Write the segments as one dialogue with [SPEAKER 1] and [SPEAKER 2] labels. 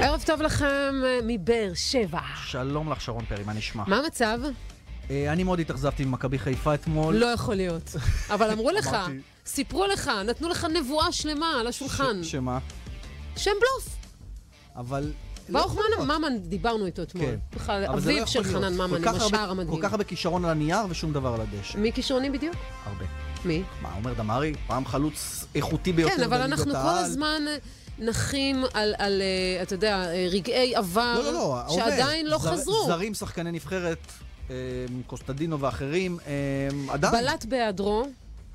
[SPEAKER 1] ערב טוב לכם מבאר שבע.
[SPEAKER 2] שלום לך, שרון פרי, מה נשמע?
[SPEAKER 1] מה המצב?
[SPEAKER 2] אה, אני מאוד התאכזבתי ממכבי חיפה אתמול.
[SPEAKER 1] לא יכול להיות. אבל אמרו לך. סיפרו לך, נתנו לך נבואה שלמה על השולחן.
[SPEAKER 2] שמה?
[SPEAKER 1] שם בלוף.
[SPEAKER 2] אבל... לא
[SPEAKER 1] ברוך. ממן, ממן, דיברנו איתו אתמול.
[SPEAKER 2] כן.
[SPEAKER 1] בכלל,
[SPEAKER 2] זה לא
[SPEAKER 1] אביו של. חנן ממן, עם השער המדהים.
[SPEAKER 2] כל כך הרבה כישרון על הנייר ושום דבר על הדשא.
[SPEAKER 1] מי כישרוני בדיוק?
[SPEAKER 2] הרבה.
[SPEAKER 1] מי?
[SPEAKER 2] מה, עומר דמארי? פעם חלוץ איכותי ביותר
[SPEAKER 1] כן, אבל אנחנו כל. הזמן נחים על, על, אה, אתה יודע, אה, רגעי עבר,
[SPEAKER 2] לא, לא, לא.
[SPEAKER 1] שעדיין לא
[SPEAKER 2] זר-
[SPEAKER 1] חזרו.
[SPEAKER 2] זרים, שחקני נבחרת, אה, קוסטדינו ואחרים, עדיין.
[SPEAKER 1] בלט בהיעדרו,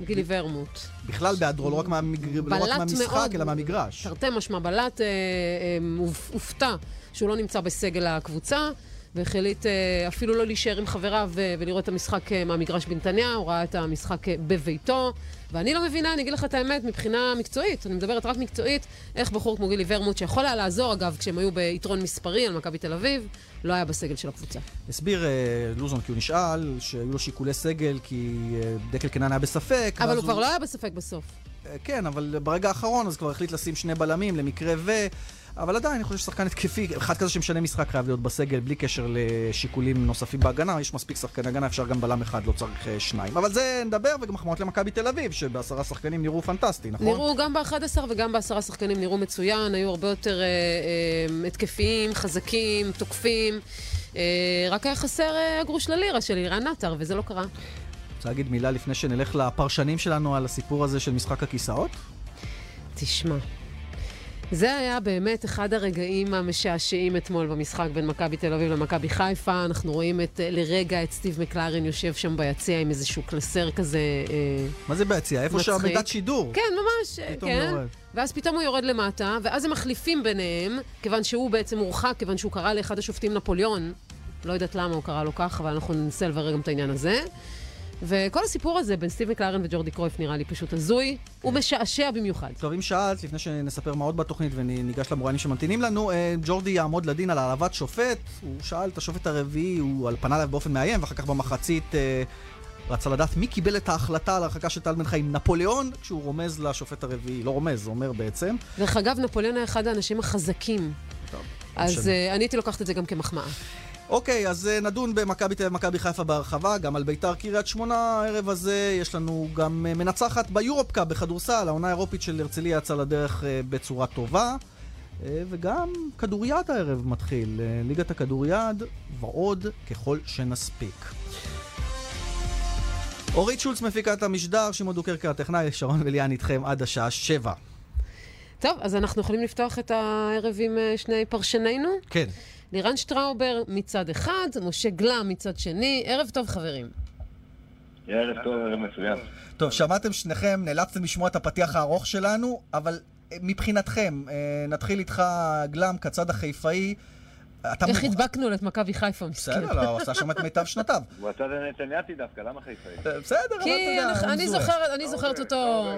[SPEAKER 1] גילי ורמוט.
[SPEAKER 2] בכלל בהיעדרו, לא רק מהמגר- לא רק
[SPEAKER 1] בלט
[SPEAKER 2] מהמשחק,
[SPEAKER 1] מאוד.
[SPEAKER 2] אלא מהמגרש.
[SPEAKER 1] תרתי משמע בלט, אה, אה, הופ- הופתע שהוא לא נמצא בסגל הקבוצה, והחליט אה, אפילו לא להישאר עם חבריו ולראות את המשחק מהמגרש בנתניה, הוא ראה את המשחק בביתו. ואני לא מבינה, אני אגיד לך את האמת, מבחינה מקצועית, אני מדברת רק מקצועית, איך בחור כמו גילי ורמוט, שיכול היה לעזור, אגב, כשהם היו ביתרון מספרי על מכבי תל אביב, לא היה בסגל של הקבוצה.
[SPEAKER 2] הסביר אה, לוזון כי הוא נשאל שהיו לו שיקולי סגל כי אה, דקל קנן היה בספק.
[SPEAKER 1] אבל הוא כבר לא היה בספק בסוף.
[SPEAKER 2] אה, כן, אבל ברגע האחרון אז כבר החליט לשים שני בלמים למקרה ו... אבל עדיין, אני חושב ששחקן התקפי, אחד כזה שמשנה משחק חייב להיות בסגל בלי קשר לשיקולים נוספים בהגנה, יש מספיק שחקני הגנה, אפשר גם בלם אחד, לא צריך אה, שניים. אבל זה נדבר, וגם מחמאות למכבי תל אביב, שבעשרה שחקנים נראו פנטסטי, נכון?
[SPEAKER 1] נראו גם ב-11 וגם בעשרה שחקנים נראו מצוין, היו הרבה יותר אה, אה, התקפיים, חזקים, תוקפים. אה, רק היה חסר אה, הגרוש ללירה של אירן עטר, וזה לא קרה.
[SPEAKER 2] רוצה להגיד מילה לפני שנלך לפרשנים שלנו על הסיפור הזה של משחק הכיסאות?
[SPEAKER 1] תשמע, זה היה באמת אחד הרגעים המשעשעים אתמול במשחק בין מכבי תל אביב למכבי חיפה. אנחנו רואים את, אה, לרגע את סטיב מקלרן יושב שם ביציע עם איזשהו קלסר כזה. אה,
[SPEAKER 2] מה זה ביציע? איפה
[SPEAKER 1] מצחיק.
[SPEAKER 2] שהמידת שידור?
[SPEAKER 1] כן, ממש, אה, כן.
[SPEAKER 2] יורד.
[SPEAKER 1] ואז פתאום הוא יורד למטה, ואז הם מחליפים ביניהם, כיוון שהוא בעצם הורחק, כיוון שהוא קרא לאחד השופטים נפוליאון. לא יודעת למה הוא קרא לו כך, אבל אנחנו ננסה לברר גם את העניין הזה. וכל הסיפור הזה בין סטיב מקלרן וג'ורדי קרויף נראה לי פשוט הזוי. הוא משעשע במיוחד.
[SPEAKER 2] טוב, אם שאלת, לפני שנספר מה עוד בתוכנית וניגש למוראיינים שממתינים לנו, אה, ג'ורדי יעמוד לדין על העלבת שופט. הוא שאל את השופט הרביעי, הוא פנה אליו באופן מאיים, ואחר כך במחצית אה, רצה לדעת מי קיבל את ההחלטה על הרחקה של טל בן חיים, נפוליאון, כשהוא רומז לשופט הרביעי, לא רומז, אומר בעצם.
[SPEAKER 1] דרך אגב, נפוליאון היה אחד האנשים החזקים.
[SPEAKER 2] טוב,
[SPEAKER 1] אז
[SPEAKER 2] משנה.
[SPEAKER 1] uh, אני הייתי לוקחת את זה גם כמחמאה.
[SPEAKER 2] אוקיי, אז אה, נדון במכבי תל אביב ומכבי חיפה בהרחבה, גם על ביתר קריית שמונה הערב הזה. יש לנו גם אה, מנצחת ביורופקה בכדורסל, העונה האירופית של הרצליה יצאה לדרך אה, בצורה טובה. וגם כדוריד הערב מתחיל, ליגת הכדוריד, ועוד ככל שנספיק. אורית שולץ מפיקה את המשדר, שמעון דוקרקר הטכנאי, שרון וליאן איתכם עד השעה שבע.
[SPEAKER 1] טוב, אז אנחנו יכולים לפתוח את הערב עם שני פרשנינו.
[SPEAKER 2] כן.
[SPEAKER 1] לירן שטראובר מצד אחד, משה גלם מצד שני. ערב טוב, חברים.
[SPEAKER 3] ערב טוב, ערב מצוין.
[SPEAKER 2] טוב, שמעתם שניכם, נאלצתם לשמוע את הפתיח הארוך שלנו, אבל אה, מבחינתכם, אה, נתחיל איתך, גלם, כצד החיפאי. אתה
[SPEAKER 1] איך
[SPEAKER 2] מוכ-
[SPEAKER 1] הדבקנו את מכבי חיפה, מסכן.
[SPEAKER 2] בסדר, לא, הוא עשה שם את מיטב שנותיו.
[SPEAKER 3] הוא הצד הנתניאתי דווקא, למה חיפה?
[SPEAKER 2] אה, בסדר, אבל אתה יודע,
[SPEAKER 1] אני זוכרת אותו...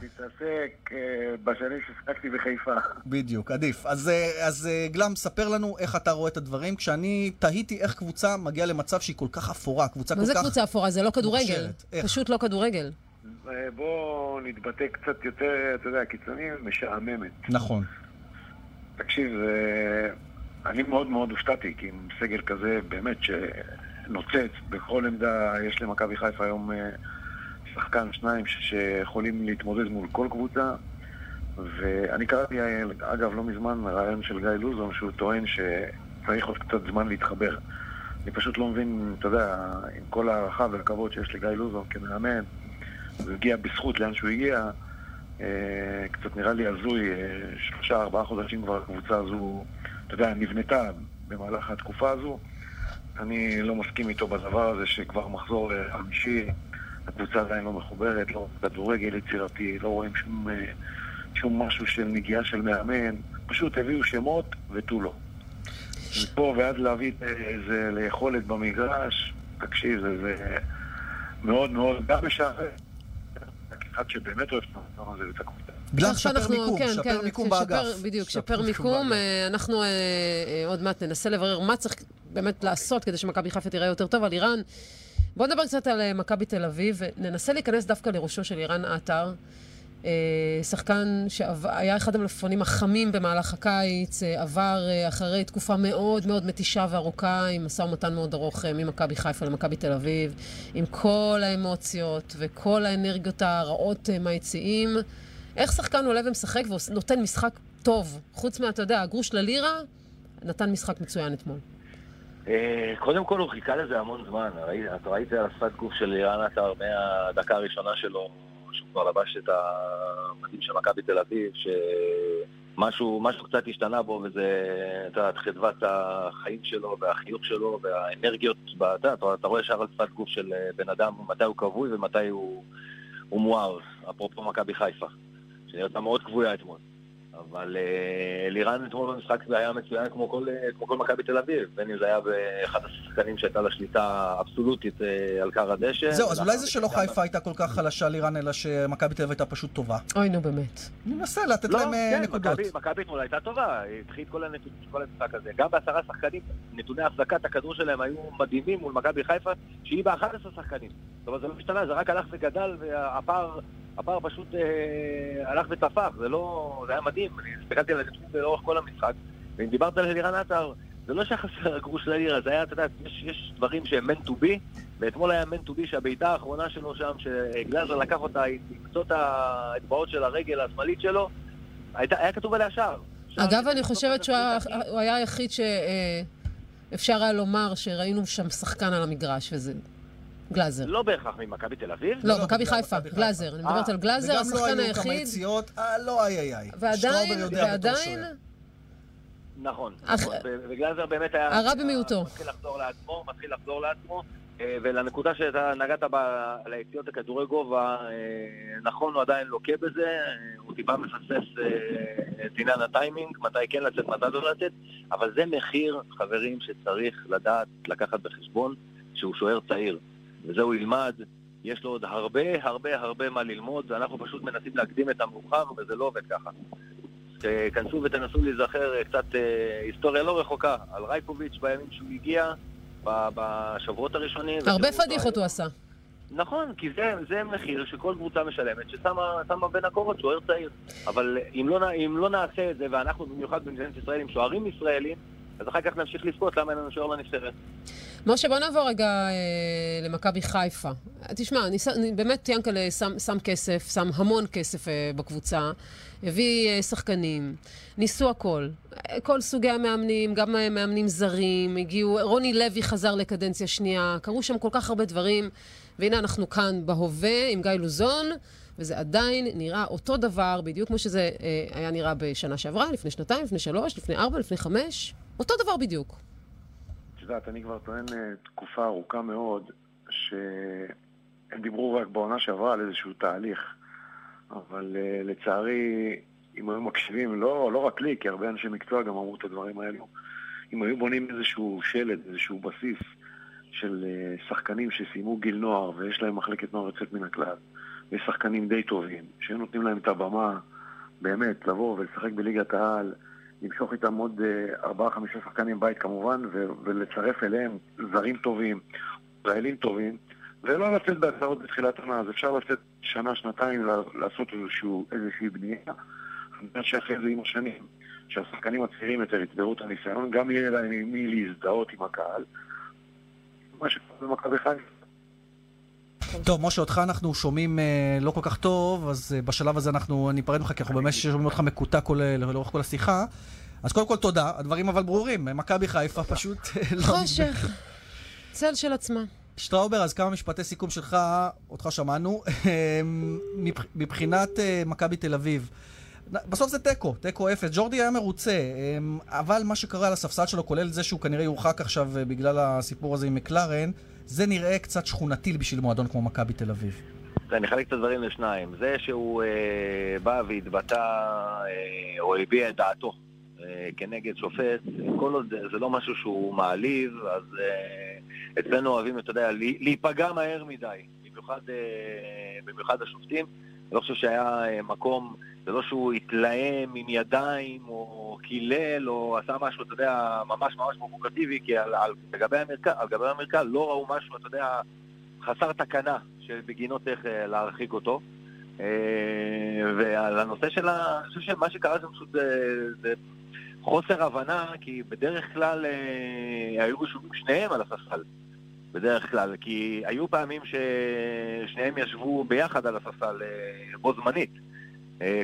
[SPEAKER 3] תתעסק אה, בשנים ששיחקתי בחיפה.
[SPEAKER 2] בדיוק, עדיף. אז, אה, אז אה, גלם, ספר לנו איך אתה רואה את הדברים, כשאני תהיתי איך קבוצה מגיעה למצב שהיא כל כך אפורה, קבוצה כל
[SPEAKER 1] מה זה
[SPEAKER 2] כך...
[SPEAKER 1] קבוצה אפורה? זה לא כדורגל. פשוט לא כדורגל.
[SPEAKER 3] בואו נתבטא קצת יותר, אתה יודע, קיצוני, משעממת.
[SPEAKER 2] נכון.
[SPEAKER 3] תקשיב, אני מאוד מאוד הופתעתי, כי עם סגל כזה באמת שנוצץ, בכל עמדה יש למכבי חיפה היום שחקן, שניים, שיכולים להתמודד מול כל קבוצה. ואני קראתי, אה, אגב, לא מזמן, רעיון של גיא לוזון, שהוא טוען שצריך עוד קצת זמן להתחבר. אני פשוט לא מבין, אתה יודע, עם כל ההערכה והכבוד שיש לגיא לוזון כמאמן, הוא הגיע בזכות לאן שהוא הגיע, אה, קצת נראה לי הזוי, אה, שלושה, ארבעה חודשים כבר הקבוצה הזו, אתה יודע, נבנתה במהלך התקופה הזו. אני לא מסכים איתו בדבר הזה שכבר מחזור אה, חמישי, הקבוצה עדיין לא מחוברת, לא כדורגל יצירתי, לא רואים שום, אה, שום משהו של נגיעה של מאמן, פשוט הביאו שמות ותו לא. מפה ועד להביא את, אה, איזה ליכולת במגרש, תקשיב, זה, זה מאוד מאוד גם משער. אחד שבאמת אוהב את המקום הזה ואת הקבוצה.
[SPEAKER 1] עכשיו
[SPEAKER 2] שפר מיקום,
[SPEAKER 1] כן,
[SPEAKER 2] שפר
[SPEAKER 1] כן,
[SPEAKER 2] מיקום
[SPEAKER 1] שפר-
[SPEAKER 2] באגף.
[SPEAKER 1] בדיוק, שפר מיקום.
[SPEAKER 2] באגף.
[SPEAKER 1] אה, אנחנו אה, אה, עוד מעט ננסה לברר מה צריך באמת לעשות כדי שמכבי חיפה תיראה יותר טוב. על איראן, בואו נדבר קצת על אה, מכבי תל אביב, וננסה להיכנס דווקא לראשו של איראן עטר. אה, שחקן שהיה אחד המלפפונים החמים במהלך הקיץ, אה, עבר אחרי תקופה מאוד מאוד מתישה וארוכה, עם משא ומתן מאוד ארוך ממכבי חיפה למכבי תל אביב, עם כל האמוציות וכל האנרגיות הרעות מהיציעים. איך שחקן עולה ומשחק ונותן משחק טוב, חוץ מה, אתה יודע, הגרוש ללירה, נתן משחק מצוין אתמול.
[SPEAKER 4] קודם כל הוא חיכה לזה המון זמן, אתה ראית על השפת גוף של לירן עטר מהדקה הראשונה שלו, שהוא כבר לבש את המדים של מכבי תל אביב, שמשהו קצת השתנה בו, וזה, יודע, חדוות החיים שלו, והחיוך שלו, והאנרגיות, אתה, אתה, רואה ישר על שפת גוף של בן אדם, מתי הוא כבוי ומתי הוא, הוא מואר, אפרופו מכבי חיפה, שנראתה מאוד כבויה אתמול. אבל אה, לירן אתמול במשחק זה היה מצוין כמו כל, אה, כמו כל מכבי תל אביב, בין אם זה היה באחד השחקנים שהייתה לה שליטה אבסולוטית אה, על קר הדשא.
[SPEAKER 2] זהו, אז אולי זה שלא חיפה הייתה כל כך חלשה לירן, אלא שמכבי תל אביב הייתה פשוט טובה.
[SPEAKER 1] אוי, נו באמת.
[SPEAKER 2] אני מנסה לתת לא, להם כן, נקודות.
[SPEAKER 4] מכבי אתמול הייתה טובה, התחיל כל הנתונים של כל המשחק הזה. גם בעשרה שחקנים, נתוני החזקת הכדור שלהם היו מדהימים מול מכבי חיפה, שהיא ב-11 שחקנים. זאת אומרת, זה לא משתנה, זה רק הלך וגדל, והפער... הפער פשוט אה, הלך ותפח, זה לא... זה היה מדהים, אני הסתכלתי על הנתונים לאורך כל המשחק, ואם דיברת על אלירן עטר, זה לא שהיה חסר הגרוש ללירה, זה היה, אתה יודע, יש, יש דברים שהם meant to be, ואתמול היה meant to be שהבעיטה האחרונה שלו שם, שגלאזר לקח אותה עם קצות האצבעות של הרגל השמאלית שלו, היית, היה כתוב עליה שער.
[SPEAKER 1] אגב, אני חושבת שהוא היה היחיד שאפשר אה, היה לומר שראינו שם שחקן על המגרש, וזה גלאזר.
[SPEAKER 4] לא בהכרח ממכבי תל אביב.
[SPEAKER 1] לא, מכבי חיפה, גלאזר. אני מדברת על גלאזר, השחקן היחיד. וגם לא היו כמה
[SPEAKER 2] יציאות, אה, לא איי איי איי.
[SPEAKER 1] ועדיין, ועדיין...
[SPEAKER 4] נכון, נכון. וגלאזר באמת היה...
[SPEAKER 1] הרע במיעוטו.
[SPEAKER 4] מתחיל לחזור לעצמו, מתחיל לחזור לעצמו. אה, ולנקודה שאתה נגעת בה, על היציאות לכדורי גובה, אה, נכון, הוא עדיין לוקה בזה, הוא טיפה מפספס את עניין הטיימינג, מתי כן לצאת, מתי לא לצאת, אבל זה מחיר, חברים, שצריך לדעת, לקחת בחשבון, שהוא שוער צעיר. וזה הוא ילמד. יש לו עוד הרבה הרבה הרבה מה ללמוד, ואנחנו פשוט מנסים להקדים את המאוחר, וזה לא עובד ככה. תכנסו ותנסו להיזכר אה, קצת אה, היסטוריה לא רחוקה על רייקוביץ' בימים שהוא הגיע, בשבועות הראשונים.
[SPEAKER 1] הרבה פדיחות הוא עשה.
[SPEAKER 4] נכון, כי זה, זה מחיר שכל קבוצה משלמת, ששמה בין הקורות שוער צעיר. אבל אם לא, אם לא נעשה את זה, ואנחנו במיוחד במדינת ישראל עם שוערים ישראלים, אז אחר כך נמשיך לבכות למה אין לנו שוער לנבחרת.
[SPEAKER 1] משה, בוא נעבור רגע אה, למכבי חיפה. תשמע, אני, אני באמת, ינקלה שם, שם כסף, שם המון כסף אה, בקבוצה, הביא אה, שחקנים, ניסו הכל. אה, כל סוגי המאמנים, גם אה, מאמנים זרים, הגיעו, רוני לוי חזר לקדנציה שנייה, קרו שם כל כך הרבה דברים, והנה אנחנו כאן בהווה עם גיא לוזון. וזה עדיין נראה אותו דבר, בדיוק כמו שזה אה, היה נראה בשנה שעברה, לפני שנתיים, לפני שלוש, לפני ארבע, לפני חמש. אותו דבר בדיוק.
[SPEAKER 3] את יודעת, אני כבר טוען אה, תקופה ארוכה מאוד, שהם דיברו רק בעונה שעברה על איזשהו תהליך, אבל uh, לצערי, אם היו מקשיבים, לא, לא רק לי, כי הרבה אנשי מקצוע גם אמרו את הדברים האלו, אם היו בונים איזשהו שלד, איזשהו בסיס של uh, שחקנים שסיימו גיל נוער ויש להם מחלקת נוער יוצאת מן הכלל, ושחקנים די טובים, שהיו נותנים להם את הבמה באמת לבוא ולשחק בליגת העל, למשוך איתם עוד אה, ארבעה-חמישה שחקנים בית כמובן, ולצרף אליהם זרים טובים, ישראלים טובים, ולא לצאת בהצעות בתחילת עונה, אז אפשר לצאת שנה, שנתיים, לעשות איזשהו, איזושהי בנייה, חושב שאחרי זה עם השנים, שהשחקנים הצעירים יותר יצברו את הניסיון, גם יהיה להם מי להזדהות עם הקהל. מה שקורה במכבי חיפה.
[SPEAKER 2] טוב, משה, אותך אנחנו שומעים אה, לא כל כך טוב, אז אה, בשלב הזה אנחנו ניפרד ממך, כי אנחנו באמת שומעים אותך מקוטע אה, לאורך כל השיחה. אז קודם כל תודה, הדברים אבל ברורים, מכבי חיפה פשוט
[SPEAKER 1] לא... חושך, צל של עצמה.
[SPEAKER 2] שטראובר, אז כמה משפטי סיכום שלך, אותך שמענו. מבחינת מכבי תל אביב, בסוף זה תיקו, תיקו אפס. ג'ורדי היה מרוצה, אבל מה שקרה על הספסל שלו, כולל זה שהוא כנראה יורחק עכשיו בגלל הסיפור הזה עם מקלרן, זה נראה קצת שכונתי בשביל מועדון כמו מכבי תל אביב.
[SPEAKER 4] אני אחלק את הדברים לשניים. זה שהוא אה, בא והתבטא אה, או הביע את דעתו אה, כנגד שופט, כל עוד זה לא משהו שהוא מעליב, אז אה, אצלנו אוהבים, אתה יודע, להיפגע מהר מדי, במיוחד, אה, במיוחד השופטים. אני לא חושב שהיה אה, מקום, זה לא שהוא התלהם עם ידיים או קילל או עשה משהו, אתה יודע, ממש ממש פרובוקטיבי, כי על, על, לגבי המרכז, על גבי המרכז לא ראו משהו, אתה יודע, חסר תקנה שבגינו צריך אה, להרחיק אותו. ועל הנושא של ה... אני חושב שמה שקרה שם פשוט זה חוסר הבנה, כי בדרך כלל היו רשומים שניהם על הספסל. בדרך כלל, כי היו פעמים ששניהם ישבו ביחד על הספסל בו זמנית.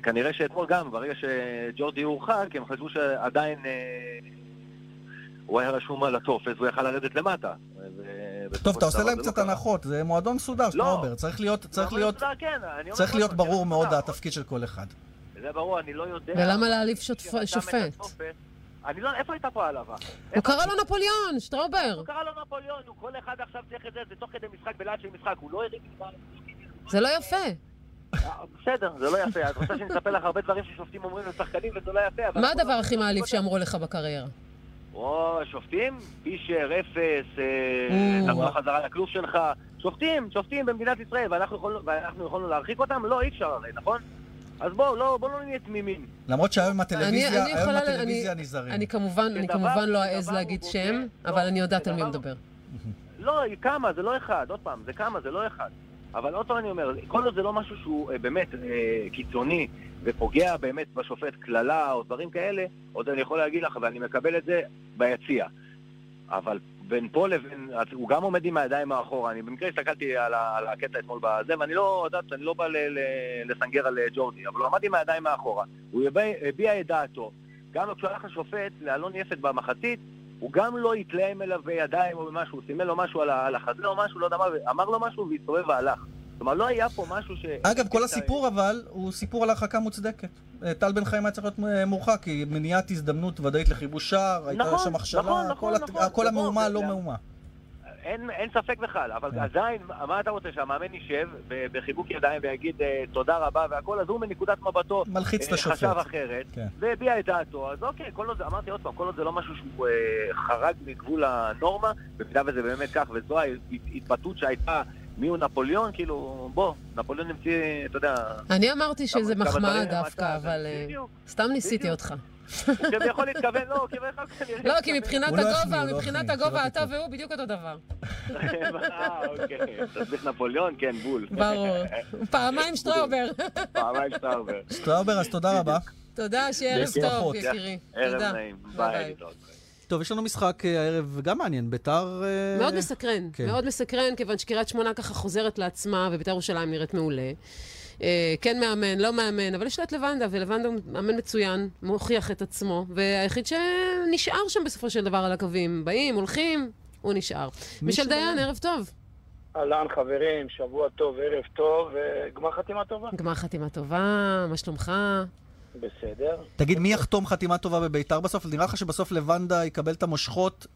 [SPEAKER 4] כנראה שאתמול גם, ברגע שג'ורדי הורחק, הם חשבו שעדיין הוא היה רשום על הטופס והוא יכל לרדת למטה.
[SPEAKER 2] טוב, אתה עושה להם קצת לא הנחות, זה מועדון מסודר, שטראובר. צריך להיות, צריך להיות,
[SPEAKER 4] כן,
[SPEAKER 2] צריך להיות ברור מאוד התפקיד של כל אחד.
[SPEAKER 4] זה ברור, אני לא יודע...
[SPEAKER 1] ולמה להעליב שופט?
[SPEAKER 4] אני לא, איפה הייתה פה העלבה?
[SPEAKER 1] הוא קרא לו נפוליאון, שטראובר.
[SPEAKER 4] הוא קרא לו נפוליאון, הוא כל אחד עכשיו צריך את זה, זה תוך כדי משחק, בלעד של משחק, הוא לא הרים
[SPEAKER 1] זה לא יפה.
[SPEAKER 4] בסדר, זה לא יפה. את רוצה שאני אספר לך הרבה דברים ששופטים אומרים לשחקנים וזה לא יפה,
[SPEAKER 1] מה הדבר הכי מעליב שאמרו לך בקריירה?
[SPEAKER 4] או, שופטים? פישר, אפס, תחזור חזרה לכלוב שלך. שופטים, שופטים במדינת ישראל, ואנחנו יכולנו להרחיק אותם? לא, אי אפשר הרי, נכון? אז בואו, לא, בואו לא נהיה תמימים.
[SPEAKER 2] למרות שהיום הטלוויזיה, היום הטלוויזיה נזהרים.
[SPEAKER 1] אני כמובן, אני כמובן לא אעז להגיד שם, אבל אני יודעת על מי מדבר.
[SPEAKER 4] לא, כמה, זה לא אחד, עוד פעם, זה כמה, זה לא אחד. אבל עוד פעם אני אומר, כל עוד זה לא משהו שהוא באמת קיצוני ופוגע באמת בשופט קללה או דברים כאלה, עוד אני יכול להגיד לך, ואני מקבל את זה ביציע. אבל בין פה לבין, הוא גם עומד עם הידיים מאחורה, אני במקרה הסתכלתי על, על הקטע אתמול בזה, ואני לא, יודעת, אני לא בא ל, ל, לסנגר על ג'ורדי, אבל הוא עמד עם הידיים מאחורה, הוא הביע את דעתו. גם כשהוא הלך לשופט, לאלון יפת במחצית, הוא גם לא התלהם אליו בידיים או במשהו, הוא סימן לו משהו על החזה או משהו, לא יודע מה, אמר לו משהו והסתובב והלך. כלומר, לא היה פה משהו ש...
[SPEAKER 2] אגב, כל הסיפור אבל, הוא סיפור על הרחקה מוצדקת. אה, טל בן חיים היה צריך להיות אה, מורחק, כי מניעת הזדמנות ודאית לחיבוש שער, הייתה
[SPEAKER 4] נכון,
[SPEAKER 2] שם
[SPEAKER 4] נכון, נכון,
[SPEAKER 2] נכון, כל המהומה לא מהומה.
[SPEAKER 4] אין, אין ספק בכלל, אבל כן. עדיין, מה אתה רוצה, שהמאמן יישב בחיבוק ידיים ויגיד תודה רבה והכל, אז הוא מנקודת מבטו
[SPEAKER 2] מלחיץ את השופט.
[SPEAKER 4] חשב אחרת, כן. והביע את דעתו, אז אוקיי, כל עוד, אמרתי עוד פעם, כל עוד זה לא משהו שהוא אה, חרג מגבול הנורמה, במידה וזה באמת כך, וזו ההתבטאות שהייתה מי הוא נפוליאון? כאילו, בוא, נפוליאון נמציא, אתה יודע...
[SPEAKER 1] אני אמרתי שזה מחמאה דווקא, אבל סתם ניסיתי אותך.
[SPEAKER 4] הוא יכול להתכוון, לא,
[SPEAKER 1] לא, כי מבחינת הגובה, מבחינת הגובה, אתה והוא בדיוק אותו דבר.
[SPEAKER 4] אה, אוקיי. תסביך נפוליאון, כן, בול.
[SPEAKER 1] ברור. פעמיים שטראובר.
[SPEAKER 4] פעמיים שטראובר.
[SPEAKER 2] שטראובר, אז תודה רבה.
[SPEAKER 1] תודה, שיהיה ערב טוב, יקירי.
[SPEAKER 4] ערב נעים. ביי.
[SPEAKER 2] טוב, יש לנו משחק אה, הערב גם מעניין, ביתר...
[SPEAKER 1] אה, מאוד מסקרן, כן. מאוד מסקרן, כיוון שקריית שמונה ככה חוזרת לעצמה, וביתר ירושלים נראית מעולה. אה, כן מאמן, לא מאמן, אבל יש לה את לבנדה, ולבנדה הוא מאמן מצוין, מוכיח את עצמו, והיחיד שנשאר שם בסופו של דבר על הקווים. באים, הולכים, הוא נשאר. מישל דיין, ערב טוב.
[SPEAKER 5] אהלן חברים, שבוע טוב, ערב טוב, וגמר חתימה טובה.
[SPEAKER 1] גמר חתימה טובה, מה שלומך?
[SPEAKER 5] בסדר.
[SPEAKER 2] תגיד, מי יחתום חתימה טובה בביתר בסוף? נראה לך שבסוף לבנדה יקבל את המושכות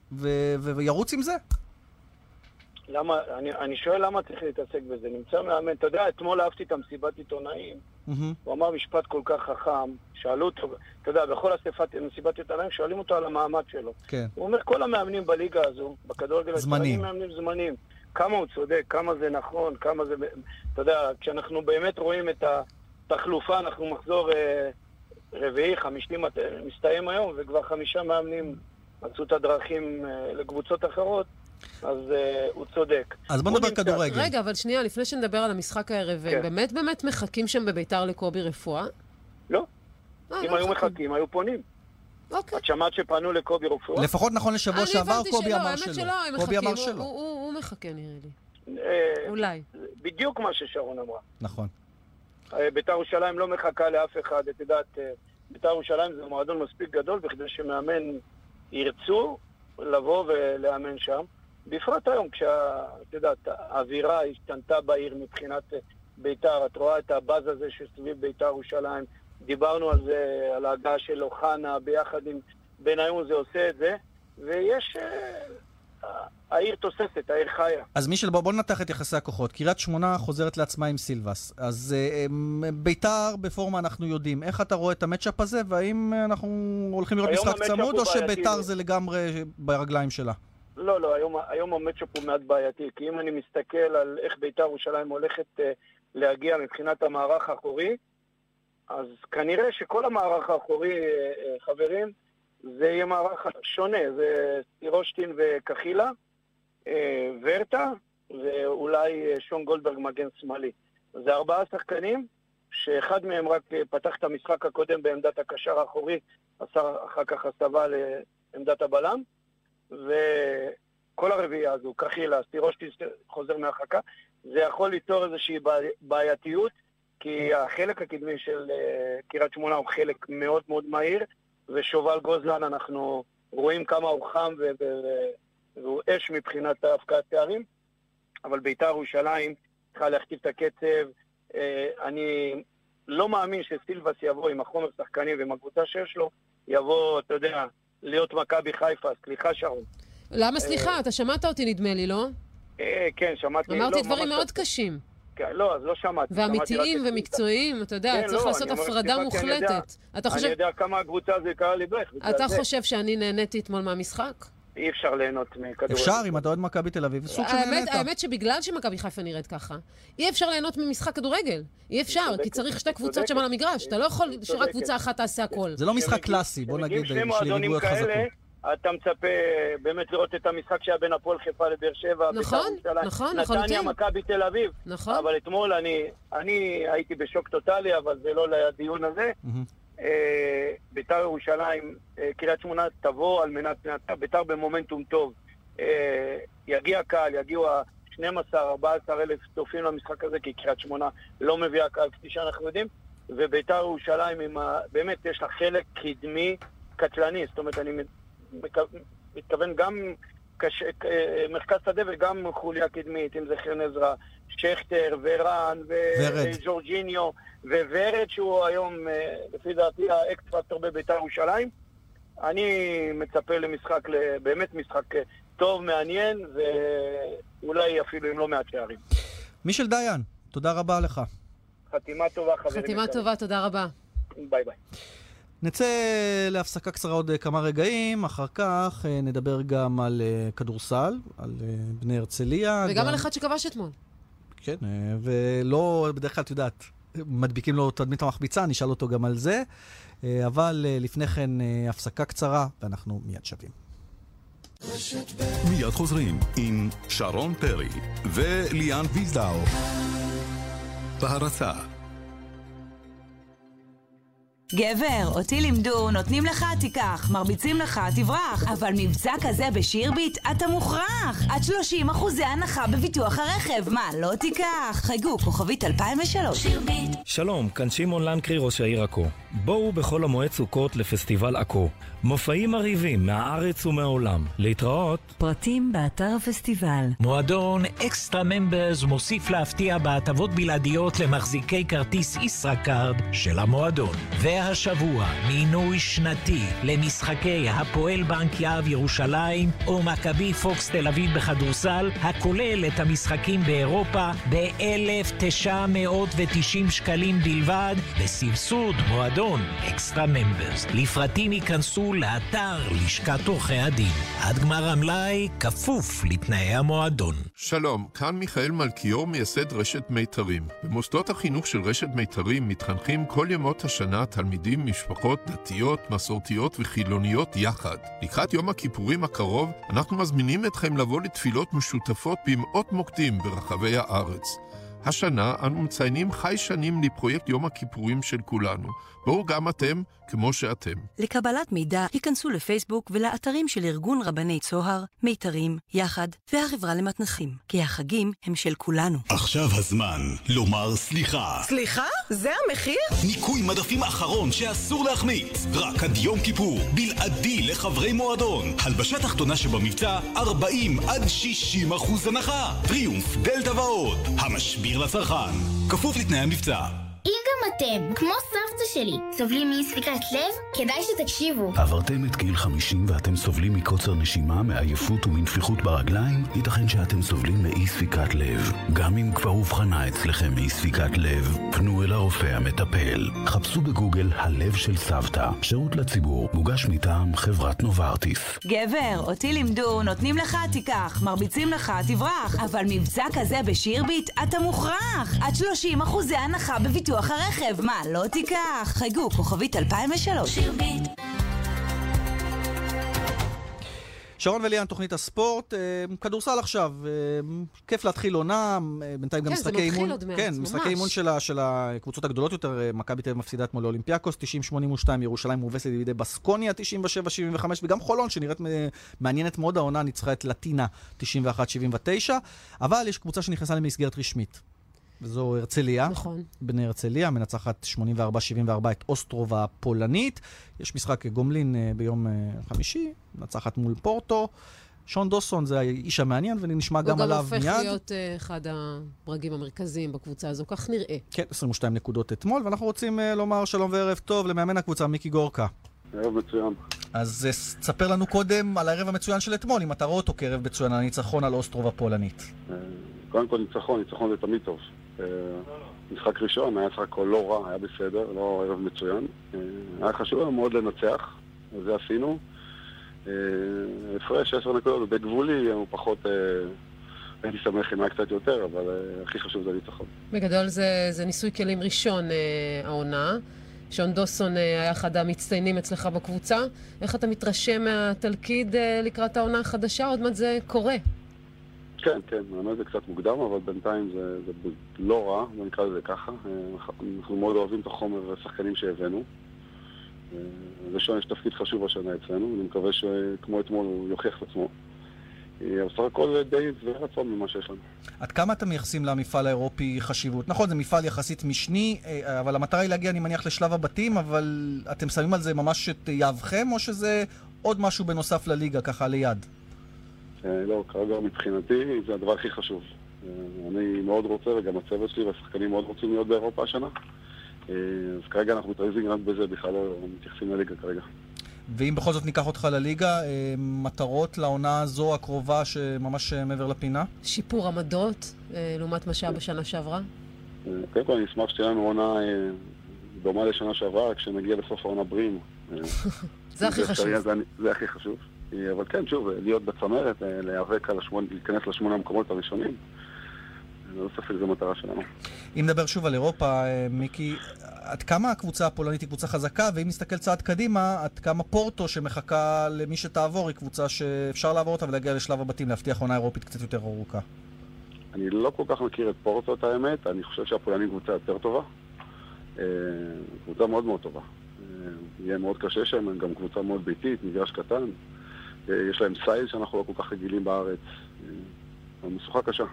[SPEAKER 2] וירוץ עם זה?
[SPEAKER 5] למה, אני, אני שואל למה צריך להתעסק בזה. נמצא מאמן, אתה יודע, אתמול אהבתי את המסיבת עיתונאים, mm-hmm. הוא אמר משפט כל כך חכם, שאלו אותו, אתה יודע, בכל אספת מסיבת עיתונאים שואלים אותו על המעמד שלו.
[SPEAKER 2] כן.
[SPEAKER 5] הוא אומר, כל המאמנים בליגה הזו, בכדורגל
[SPEAKER 2] זמנים.
[SPEAKER 5] מאמנים זמנים. כמה הוא צודק, כמה זה נכון, כמה זה... אתה יודע, כשאנחנו באמת רואים את התחלופה, אנחנו מחזור אה, רביעי, חמישי מסתיים היום, וכבר חמישה מאמנים מצאו את הדרכים אה, לקבוצות אחרות. אז uh, הוא צודק.
[SPEAKER 2] אז בוא נדבר כדורגל.
[SPEAKER 1] רגע, אבל שנייה, לפני שנדבר על המשחק הערב, כן. באמת באמת מחכים שם בביתר לקובי רפואה?
[SPEAKER 5] לא. אה, אם לא היו מחכים, היו פונים.
[SPEAKER 1] אוקיי.
[SPEAKER 5] את שמעת שפנו לקובי רפואה?
[SPEAKER 2] לפחות נכון לשבוע שעבר, קובי אמר
[SPEAKER 1] שלא.
[SPEAKER 2] שלא,
[SPEAKER 1] האמת שלא, הם מחכים. הוא מחכה, נראה לי.
[SPEAKER 5] אה,
[SPEAKER 1] אולי.
[SPEAKER 5] בדיוק מה ששרון אמרה.
[SPEAKER 2] נכון.
[SPEAKER 5] אה, ביתר ירושלים לא מחכה לאף אחד, את יודעת, ביתר ירושלים זה מועדון מספיק גדול בכדי שמאמן ירצו לבוא ולאמן שם. בפרט היום, כשאת יודעת, האווירה השתנתה בעיר מבחינת אה, ביתר, את רואה את הבאז הזה שסביב ביתר ירושלים, דיברנו על זה, על ההגעה של אוחנה ביחד עם בניון, זה עושה את זה, ויש... אה, העיר תוססת, העיר חיה.
[SPEAKER 2] אז מישל, בוא, בוא ננתח את יחסי הכוחות. קריית שמונה חוזרת לעצמה עם סילבס. אז אה, ביתר בפורמה אנחנו יודעים. איך אתה רואה את המצ'אפ הזה, והאם אנחנו הולכים לראות משחק צמוד, או שביתר זה לגמרי ברגליים שלה?
[SPEAKER 5] לא, לא, היום, היום המצ'אפ הוא מעט בעייתי, כי אם אני מסתכל על איך בית"ר ירושלים הולכת uh, להגיע מבחינת המערך האחורי, אז כנראה שכל המערך האחורי, uh, uh, חברים, זה יהיה מערך שונה, זה סירושטין וקחילה, uh, ורטה, ואולי שון גולדברג מגן שמאלי. זה ארבעה שחקנים שאחד מהם רק פתח את המשחק הקודם בעמדת הקשר האחורי, אחר כך הסבה לעמדת הבלם, וכל הרביעייה הזו, קחילה, סטירושטיס חוזר מהרחקה, זה יכול ליצור איזושהי בעייתיות, כי החלק הקדמי של אה, קריית שמונה הוא חלק מאוד מאוד מהיר, ושובל גוזלן, אנחנו רואים כמה הוא חם והוא אש מבחינת הפקעת תארים, אבל בית"ר ירושלים צריכה להכתיב את הקצב. אה, אני לא מאמין שסילבס יבוא עם החומר שחקנים ועם הקבוצה שיש לו, יבוא, אתה יודע, להיות מכבי חיפה, סליחה שרון.
[SPEAKER 1] למה סליחה? אתה שמעת אותי נדמה לי, לא?
[SPEAKER 5] אה, כן, שמעתי.
[SPEAKER 1] אמרתי לא, דברים מאוד קשים.
[SPEAKER 5] כן, לא, אז לא שמעתי.
[SPEAKER 1] ואמיתיים ומקצועיים, אתה יודע, כן, צריך לא, לעשות הפרדה מוחלטת.
[SPEAKER 5] אתה חושב... אני יודע כמה הקבוצה זה יקרה לי בערך.
[SPEAKER 1] אתה חושב שאני נהניתי אתמול מהמשחק?
[SPEAKER 5] אי אפשר ליהנות מכדורגל.
[SPEAKER 2] אפשר, אם אתה אוהד מכבי תל אביב, סוג של נהנית.
[SPEAKER 1] האמת שבגלל שמכבי חיפה נראית ככה, אי אפשר ליהנות ממשחק כדורגל. אי אפשר, כי צריך שתי קבוצות שם על המגרש. אתה לא יכול שרק קבוצה אחת תעשה הכל.
[SPEAKER 2] זה לא משחק קלאסי, בוא נגיד, יש לי ריבויות חזקות.
[SPEAKER 5] אתה מצפה באמת לראות את המשחק שהיה בין הפועל חיפה לבאר שבע.
[SPEAKER 1] נכון, נכון, לחלוטין.
[SPEAKER 5] נתניה, מכבי תל אביב.
[SPEAKER 1] נכון.
[SPEAKER 5] אבל אתמול אני, אני הייתי בשוק טוטאלי, אבל זה לא לדיון הזה. ביתר ירושלים, אה, קריית שמונה תבוא על מנת ביתר במומנטום טוב. אה, יגיע קהל, יגיעו ה-12-14 אלף צופים למשחק הזה, כי קריית שמונה לא מביאה קהל, כפי שאנחנו יודעים. וביתר ירושלים, ה... באמת יש לה חלק קדמי קטלני, זאת אומרת, אני מתכוון גם קש... מרכז שדה וגם חוליה קדמית, אם זה חן עזרא, שכטר ורן וג'ורג'יניו וורד, שהוא היום, אה, לפי דעתי, ה X factor בביתר ירושלים. אני מצפה למשחק, באמת משחק אה, טוב, מעניין, ואולי אפילו עם לא מעט שערים.
[SPEAKER 2] מישל דיין, תודה רבה לך.
[SPEAKER 5] חתימה טובה, חברים.
[SPEAKER 1] חתימה טובה, תודה רבה.
[SPEAKER 5] ביי ביי.
[SPEAKER 2] נצא להפסקה קצרה עוד אה, כמה רגעים, אחר כך אה, נדבר גם על אה, כדורסל, על בני הרצליה.
[SPEAKER 1] וגם גם... על אחד שכבש אתמול.
[SPEAKER 2] כן, ולא, בדרך כלל, את יודעת, מדביקים לו תדמית המחביצה, נשאל אותו גם על זה. אבל לפני כן, הפסקה קצרה, ואנחנו מיד שווים.
[SPEAKER 6] מיד חוזרים עם שרון פרי וליאן ויזדאו. בהרצה
[SPEAKER 7] גבר, אותי לימדו, נותנים לך, תיקח, מרביצים לך, תברח. אבל מבצע כזה בשירביט, אתה מוכרח. עד 30 אחוזי הנחה בביטוח הרכב. מה, לא תיקח? חייגו, כוכבית 2003. שירביט.
[SPEAKER 8] שלום, כאן שמעון לנקרי, ראש העיר עכו. בואו בחול המועד סוכות לפסטיבל עכו. מופעים מרהיבים מהארץ ומהעולם. להתראות.
[SPEAKER 7] פרטים באתר הפסטיבל.
[SPEAKER 9] מועדון אקסטרה ממברס מוסיף להפתיע בהטבות בלעדיות למחזיקי כרטיס ישראכרד של המועדון. והשבוע מינוי שנתי למשחקי הפועל בנק יהב ירושלים או מכבי פוקס תל אביב בכדורסל, הכולל את המשחקים באירופה ב-1,990 שקלים בלבד, בסבסוד מועדון אקסטרה ממברס. לפרטים ייכנסו לאתר לשכת עורכי הדין. עד גמר המלאי, כפוף לתנאי המועדון.
[SPEAKER 10] שלום, כאן מיכאל מלכיאור, מייסד רשת מיתרים. במוסדות החינוך של רשת מיתרים מתחנכים כל ימות השנה תלמידים משפחות דתיות, מסורתיות וחילוניות יחד. לקראת יום הכיפורים הקרוב, אנחנו מזמינים אתכם לבוא לתפילות משותפות במאות מוקדים ברחבי הארץ. השנה אנו מציינים חי שנים לפרויקט יום הכיפורים של כולנו. בואו גם אתם, כמו שאתם.
[SPEAKER 7] לקבלת מידע, היכנסו לפייסבוק ולאתרים של ארגון רבני צוהר, מיתרים, יחד והחברה למתנחים. כי החגים הם של כולנו.
[SPEAKER 6] עכשיו הזמן לומר סליחה.
[SPEAKER 7] סליחה? זה המחיר?
[SPEAKER 6] ניקוי מדפים אחרון שאסור להחמיץ. רק עד יום כיפור, בלעדי לחברי מועדון. הלבשה תחתונה שבמבצע, 40 עד 60 אחוז הנחה. טריומף, דלתא ועוד. המשביר לצרכן. כפוף לתנאי המבצע.
[SPEAKER 11] אם גם אתם, כמו סבתא שלי, סובלים מאי ספיקת לב, כדאי שתקשיבו.
[SPEAKER 6] עברתם את גיל 50 ואתם סובלים מקוצר נשימה, מעייפות ומנפיחות ברגליים? ייתכן שאתם סובלים מאי ספיקת לב. גם אם כבר אובחנה אצלכם מאי ספיקת לב, פנו אל הרופא המטפל. חפשו בגוגל הלב של סבתא, שירות לציבור, מוגש מטעם חברת נוברטיס.
[SPEAKER 7] גבר, אותי לימדו, נותנים לך, תיקח, מרביצים לך, תברח. אבל מבצע כזה בשירביט, אתה מוכרח. עד 30 אחוזי הנחה בביטוח ביטוח הרכב, מה, לא תיקח? חייגו, כוכבית 2003.
[SPEAKER 2] שרון וליאן, תוכנית הספורט, אה, כדורסל עכשיו, אה, כיף להתחיל עונה, אה, בינתיים גם
[SPEAKER 1] כן, זה
[SPEAKER 2] משחקי
[SPEAKER 1] מתחיל
[SPEAKER 2] אימון.
[SPEAKER 1] עוד מעט,
[SPEAKER 2] כן,
[SPEAKER 1] ממש.
[SPEAKER 2] משחקי אימון של הקבוצות הגדולות יותר, מכבי תל אביב מפסידה אתמול לאולימפיאקוס, 90-82, ירושלים מובסת בידי בסקוניה, 97-75, וגם חולון, שנראית מעניינת מאוד העונה, ניצחה את לטינה, 91-79, אבל יש קבוצה שנכנסה למסגרת רשמית. וזו הרצליה.
[SPEAKER 1] נכון.
[SPEAKER 2] בני הרצליה, מנצחת 84-74 את אוסטרוב הפולנית. יש משחק גומלין אה, ביום אה, חמישי, מנצחת מול פורטו. שון דוסון זה האיש המעניין, ונשמע גם
[SPEAKER 1] הוא גם
[SPEAKER 2] עליו
[SPEAKER 1] הופך
[SPEAKER 2] מיד.
[SPEAKER 1] להיות אה, אחד הברגים המרכזיים בקבוצה הזו, כך נראה.
[SPEAKER 2] כן, 22 נקודות אתמול, ואנחנו רוצים אה, לומר שלום וערב טוב למאמן הקבוצה מיקי גורקה.
[SPEAKER 12] ערב מצוין.
[SPEAKER 2] אז אה, ס- תספר לנו קודם על הערב המצוין של אתמול, אם אתה רואה אותו כערב מצוין, על הניצחון על אוסטרוב הפולנית.
[SPEAKER 12] קודם כל ניצחון, ניצחון זה תמיד טוב. אה, משחק ראשון היה סך הכל לא רע, היה בסדר, לא ערב מצוין. אה, היה חשוב לנו מאוד לנצח, וזה עשינו. אה, הפרש 10 נקודות בגבולי, הוא פחות... הייתי שמח אם היה קצת יותר, אבל הכי חשוב זה ניצחון.
[SPEAKER 1] בגדול זה, ניסוי כלים ראשון העונה. שון דוסון היה אחד המצטיינים אצלך בקבוצה. איך אתה מתרשם מהתלכיד לקראת העונה החדשה? עוד מעט זה קורה.
[SPEAKER 12] כן, כן, האמת זה קצת מוקדם, אבל בינתיים זה, זה לא רע, בוא נקרא לזה ככה. אה, אנחנו מאוד אוהבים את החומר והשחקנים שהבאנו. אה, לשון יש תפקיד חשוב השנה אצלנו, אני מקווה שכמו אתמול הוא יוכיח את עצמו. אה, אבל סך הכל די שבעי רצון ממה שיש לנו.
[SPEAKER 2] עד כמה אתם מייחסים למפעל האירופי חשיבות? נכון, זה מפעל יחסית משני, אה, אבל המטרה היא להגיע, אני מניח, לשלב הבתים, אבל אתם שמים על זה ממש את יהבכם, או שזה עוד משהו בנוסף לליגה, ככה ליד?
[SPEAKER 12] אה, לא, כרגע מבחינתי זה הדבר הכי חשוב. אה, אני מאוד רוצה, וגם הצוות שלי והשחקנים מאוד רוצים להיות באירופה השנה. אה, אז כרגע אנחנו מתרכזים רק בזה, בכלל לא מתייחסים לליגה כרגע.
[SPEAKER 2] ואם בכל זאת ניקח אותך לליגה, מטרות לעונה הזו הקרובה שממש מעבר לפינה?
[SPEAKER 1] שיפור עמדות לעומת מה שהיה בשנה שעברה.
[SPEAKER 12] קודם כל אני אשמח שתהיה לנו עונה דומה לשנה שעברה, רק שנגיע לסוף העונה בריאים.
[SPEAKER 1] זה הכי חשוב.
[SPEAKER 12] זה הכי חשוב. אה, אבל כן, שוב, להיות בצמרת, אה, להיאבק על השמונה, להיכנס לשמונה המקומות הראשונים, אה, ללא ספק זו מטרה שלנו.
[SPEAKER 2] אם נדבר שוב על אירופה, מיקי, עד כמה הקבוצה הפולנית היא קבוצה חזקה, ואם נסתכל צעד קדימה, עד כמה פורטו שמחכה למי שתעבור היא קבוצה שאפשר לעבור אותה ולהגיע לשלב הבתים, להבטיח עונה אירופית קצת יותר ארוכה.
[SPEAKER 12] אני לא כל כך מכיר את פורטו, את האמת, אני חושב שהפולנים קבוצה יותר טובה. קבוצה מאוד מאוד טובה. יהיה מאוד קשה שם, הם גם קבוצה מאוד ביתית, מגרש קטן. יש להם size שאנחנו לא כל כך רגילים בארץ. אה, משחק קשה.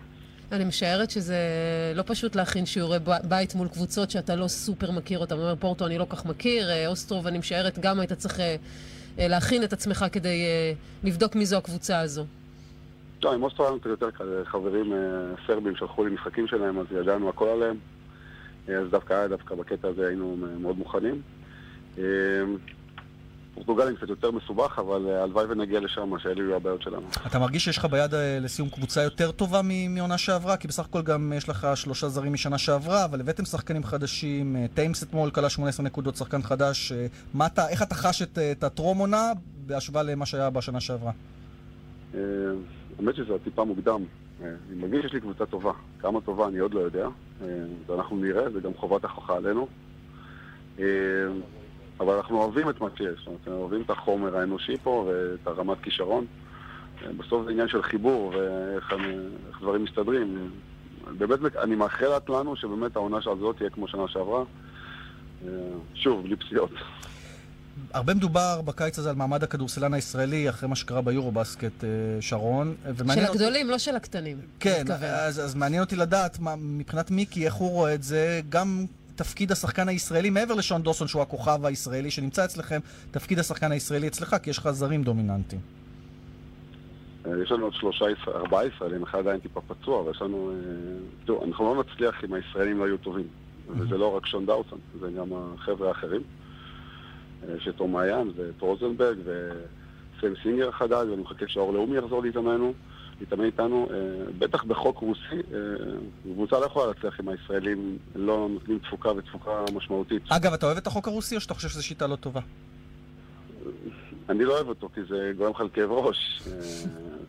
[SPEAKER 1] אני משערת שזה לא פשוט להכין שיעורי בית מול קבוצות שאתה לא סופר מכיר אותן. נאמר פורטו אני לא כך מכיר, אה, אוסטרוב אני משערת גם היית צריך אה, להכין את עצמך כדי לבדוק מי זו הקבוצה הזו.
[SPEAKER 12] לא, עם אוסטרליה קצת יותר קל, חברים סרבים שלחו לי משחקים שלהם, אז ידענו הכל עליהם. אז דווקא היה, דווקא בקטע הזה היינו מאוד מוכנים. אה, פורטוגלים קצת יותר מסובך, אבל אה, הלוואי ונגיע לשם, שאלה יהיו הבעיות שלנו.
[SPEAKER 2] אתה מרגיש שיש לך ביד אה, לסיום קבוצה יותר טובה מעונה שעברה? כי בסך הכל גם יש לך שלושה זרים משנה שעברה, אבל הבאתם שחקנים חדשים, אה, טיימס אתמול כלה 18 נקודות, שחקן חדש. אה, מה אתה, איך אתה חש את, אה, את הטרום עונה בהשוואה למה שהיה בשנה שעברה?
[SPEAKER 12] אה, האמת שזה טיפה מוקדם. אה, אני מרגיש שיש לי קבוצה טובה. כמה טובה אני עוד לא יודע. אה, ואנחנו נראה, זה גם חובת ההוכחה עלינו. אבל אנחנו אוהבים את מה שיש. זאת אומרת, אנחנו אוהבים את החומר האנושי פה ואת הרמת כישרון. בסוף זה עניין של חיבור ואיך אני- איך דברים מסתדרים. באמת, אני מאחל לנו שבאמת העונה של הזאת תהיה כמו שנה שעברה. אה, שוב, בלי פסיעות.
[SPEAKER 2] הרבה מדובר בקיץ הזה על מעמד הכדורסלן הישראלי, אחרי מה שקרה ביורו-בסקט, אה, שרון.
[SPEAKER 1] של
[SPEAKER 2] ומעניין אותי-
[SPEAKER 1] הגדולים, לא של הקטנים.
[SPEAKER 2] כן. אז, אז מעניין אותי לדעת, מה, מבחינת מיקי, איך הוא רואה את זה, גם תפקיד השחקן הישראלי, מעבר לשון דוסון, שהוא הכוכב הישראלי שנמצא אצלכם, תפקיד השחקן הישראלי אצלך, כי יש לך זרים דומיננטיים.
[SPEAKER 12] אה, יש לנו עוד שלושה, ארבעה ישראלים, אחד עדיין טיפה פצוע, אבל יש לנו... אה, תראו, אנחנו לא נצליח אם הישראלים לא יהיו טובים. וזה לא רק שון דאוסון, זה גם החבר'ה האחרים. אה, יש את תום מעיין ואת רוזנברג וסם סינגר החדש, ואני מחכה שאור לאומי יחזור להתאמנו, להתאמן איתנו. אה, בטח בחוק רוסי, אה, קבוצה לא יכולה להצליח אם הישראלים לא נותנים תפוקה ותפוקה משמעותית.
[SPEAKER 2] אגב, אתה אוהב את החוק הרוסי, או שאתה חושב שזו שיטה לא טובה?
[SPEAKER 12] אני לא אוהב אותו כי זה גורם לך לכאב ראש. אה,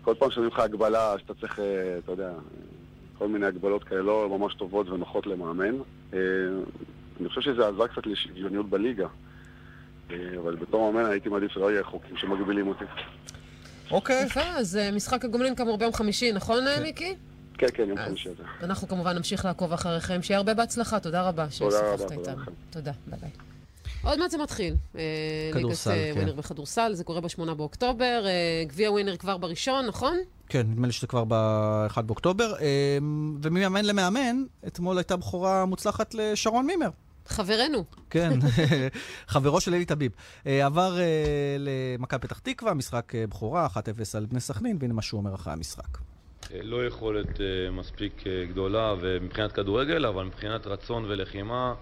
[SPEAKER 12] כל פעם שנותנים לך הגבלה שאתה צריך, אתה יודע, כל מיני הגבלות כאלה לא ממש טובות ונוחות למאמן. אני חושב שזה עזר קצת לשוויוניות בליגה. אבל בתור מאמן הייתי מעדיף שלא יהיה חוקים שמגבילים אותי.
[SPEAKER 2] אוקיי.
[SPEAKER 1] יפה, אז אה, משחק הגומלין כאמור ביום חמישי, נכון, אה, מיקי?
[SPEAKER 12] כן, כן, יום חמישי הזה.
[SPEAKER 1] אנחנו כמובן נמשיך לעקוב אחריכם. שיהיה הרבה בהצלחה, תודה רבה ששוחחת
[SPEAKER 12] תודה
[SPEAKER 1] איתנו. תודה, ביי ביי. עוד מעט זה מתחיל. אה,
[SPEAKER 2] כדורסל,
[SPEAKER 1] ליגת
[SPEAKER 2] כן.
[SPEAKER 1] ווינר בכדורסל, זה קורה ב-8 באוקטובר. גביע ווינר כבר בראשון, נכון?
[SPEAKER 2] כן, נדמה לי שזה כבר ב-1 באוקטובר. וממאמן למאמן, אתמול הייתה בכורה מוצלחת לשרון מימר.
[SPEAKER 1] חברנו.
[SPEAKER 2] כן, חברו של אלי טביב. אה, עבר אה, למכבי פתח תקווה, משחק אה, בכורה, 1-0 על בני סכנין, והנה מה שהוא אומר אחרי המשחק.
[SPEAKER 13] לא יכולת מספיק גדולה ומבחינת כדורגל, אבל מבחינת רצון ולחימה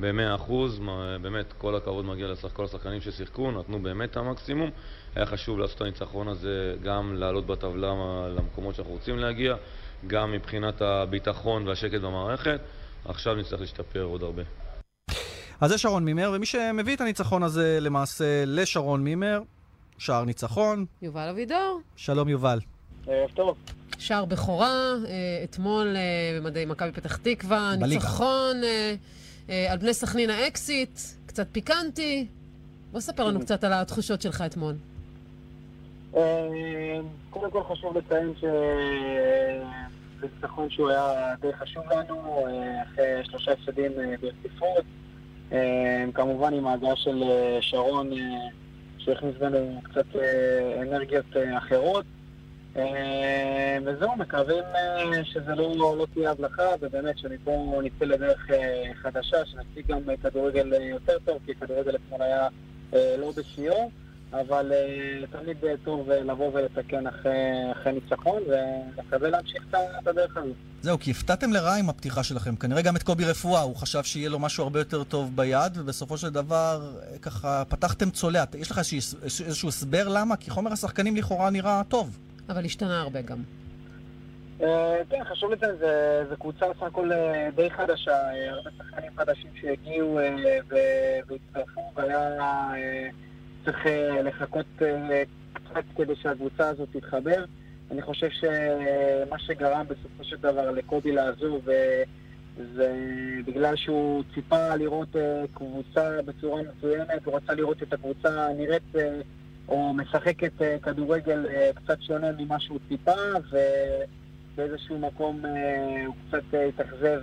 [SPEAKER 13] במאה אחוז, מה- באמת כל הכבוד מגיע לשחק, כל השחקנים ששיחקו, נתנו באמת את המקסימום. היה חשוב לעשות את הניצחון הזה, גם לעלות בטבלה למקומות שאנחנו רוצים להגיע, גם מבחינת הביטחון והשקט במערכת. עכשיו נצטרך להשתפר עוד הרבה.
[SPEAKER 2] אז זה שרון מימר, ומי שמביא את הניצחון הזה למעשה לשרון מימר, שער ניצחון.
[SPEAKER 1] יובל אבידור.
[SPEAKER 2] שלום יובל.
[SPEAKER 14] ערב טוב.
[SPEAKER 1] שער בכורה, אה, אתמול אה, במדי מכבי פתח תקווה,
[SPEAKER 2] בליגה.
[SPEAKER 1] ניצחון אה, על בני סכנין האקסיט, קצת פיקנטי. בוא ספר לנו קצת על התחושות שלך אתמול.
[SPEAKER 14] קודם כל חשוב לציין שזה ניצחון שהוא היה די חשוב לנו, אחרי שלושה הפסדים ברציפות. אה, כמובן עם ההגעה של אה, שרון, אה, שהכניס בינינו קצת אנרגיות אחרות. וזהו, מקווים שזה לא, לא תהיה הבלחה, ובאמת שמפה נצא לדרך חדשה, שנציג גם כדורגל יותר טוב, כי כדורגל אתמול היה לא בשיאו. אבל uh, תמיד uh, טוב uh, לבוא ולתקן אחרי, אחרי ניצחון ולקווה להמשיך את הדרך הזו.
[SPEAKER 2] זהו, כי הפתעתם לרעה עם הפתיחה שלכם. כנראה גם את קובי רפואה, הוא חשב שיהיה לו משהו הרבה יותר טוב ביד, ובסופו של דבר, אה, ככה, פתחתם צולע. יש לך איזשהו, הסבר למה? כי חומר השחקנים לכאורה נראה טוב.
[SPEAKER 1] אבל השתנה הרבה גם.
[SPEAKER 14] כן, חשוב לציין, זה, זה קבוצה סך הכל די חדשה, הרבה שחקנים חדשים שהגיעו והצטרפו, והיה צריך uh, לחכות uh, קצת כדי שהקבוצה הזאת תתחבר. אני חושב שמה שגרם בסופו של דבר לקובי לעזוב, uh, זה בגלל שהוא ציפה לראות קבוצה בצורה מצוינת, הוא רצה לראות את הקבוצה נראית או משחקת כדורגל קצת שונה ממה שהוא ציפה, ובאיזשהו מקום הוא קצת התאכזב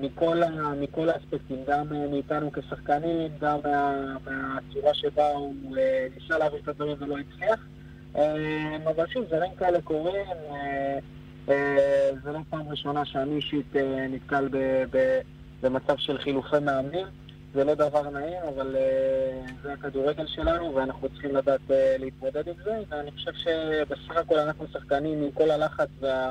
[SPEAKER 14] מכל, ה- מכל האספקטים, גם uh, מאיתנו כשחקנים, גם מה, מהצורה שבה הוא uh, ניסה להעביר את הדברים ולא הצליח. אבל שוב, דברים כאלה קורים. זה לא פעם ראשונה שאני אישית נתקל ב, ב, במצב של חילופי מאמנים. זה לא דבר נעים, אבל זה הכדורגל שלנו, ואנחנו צריכים לדעת להתמודד עם זה, ואני חושב שבסך הכל אנחנו שחקנים עם כל הלחץ וה,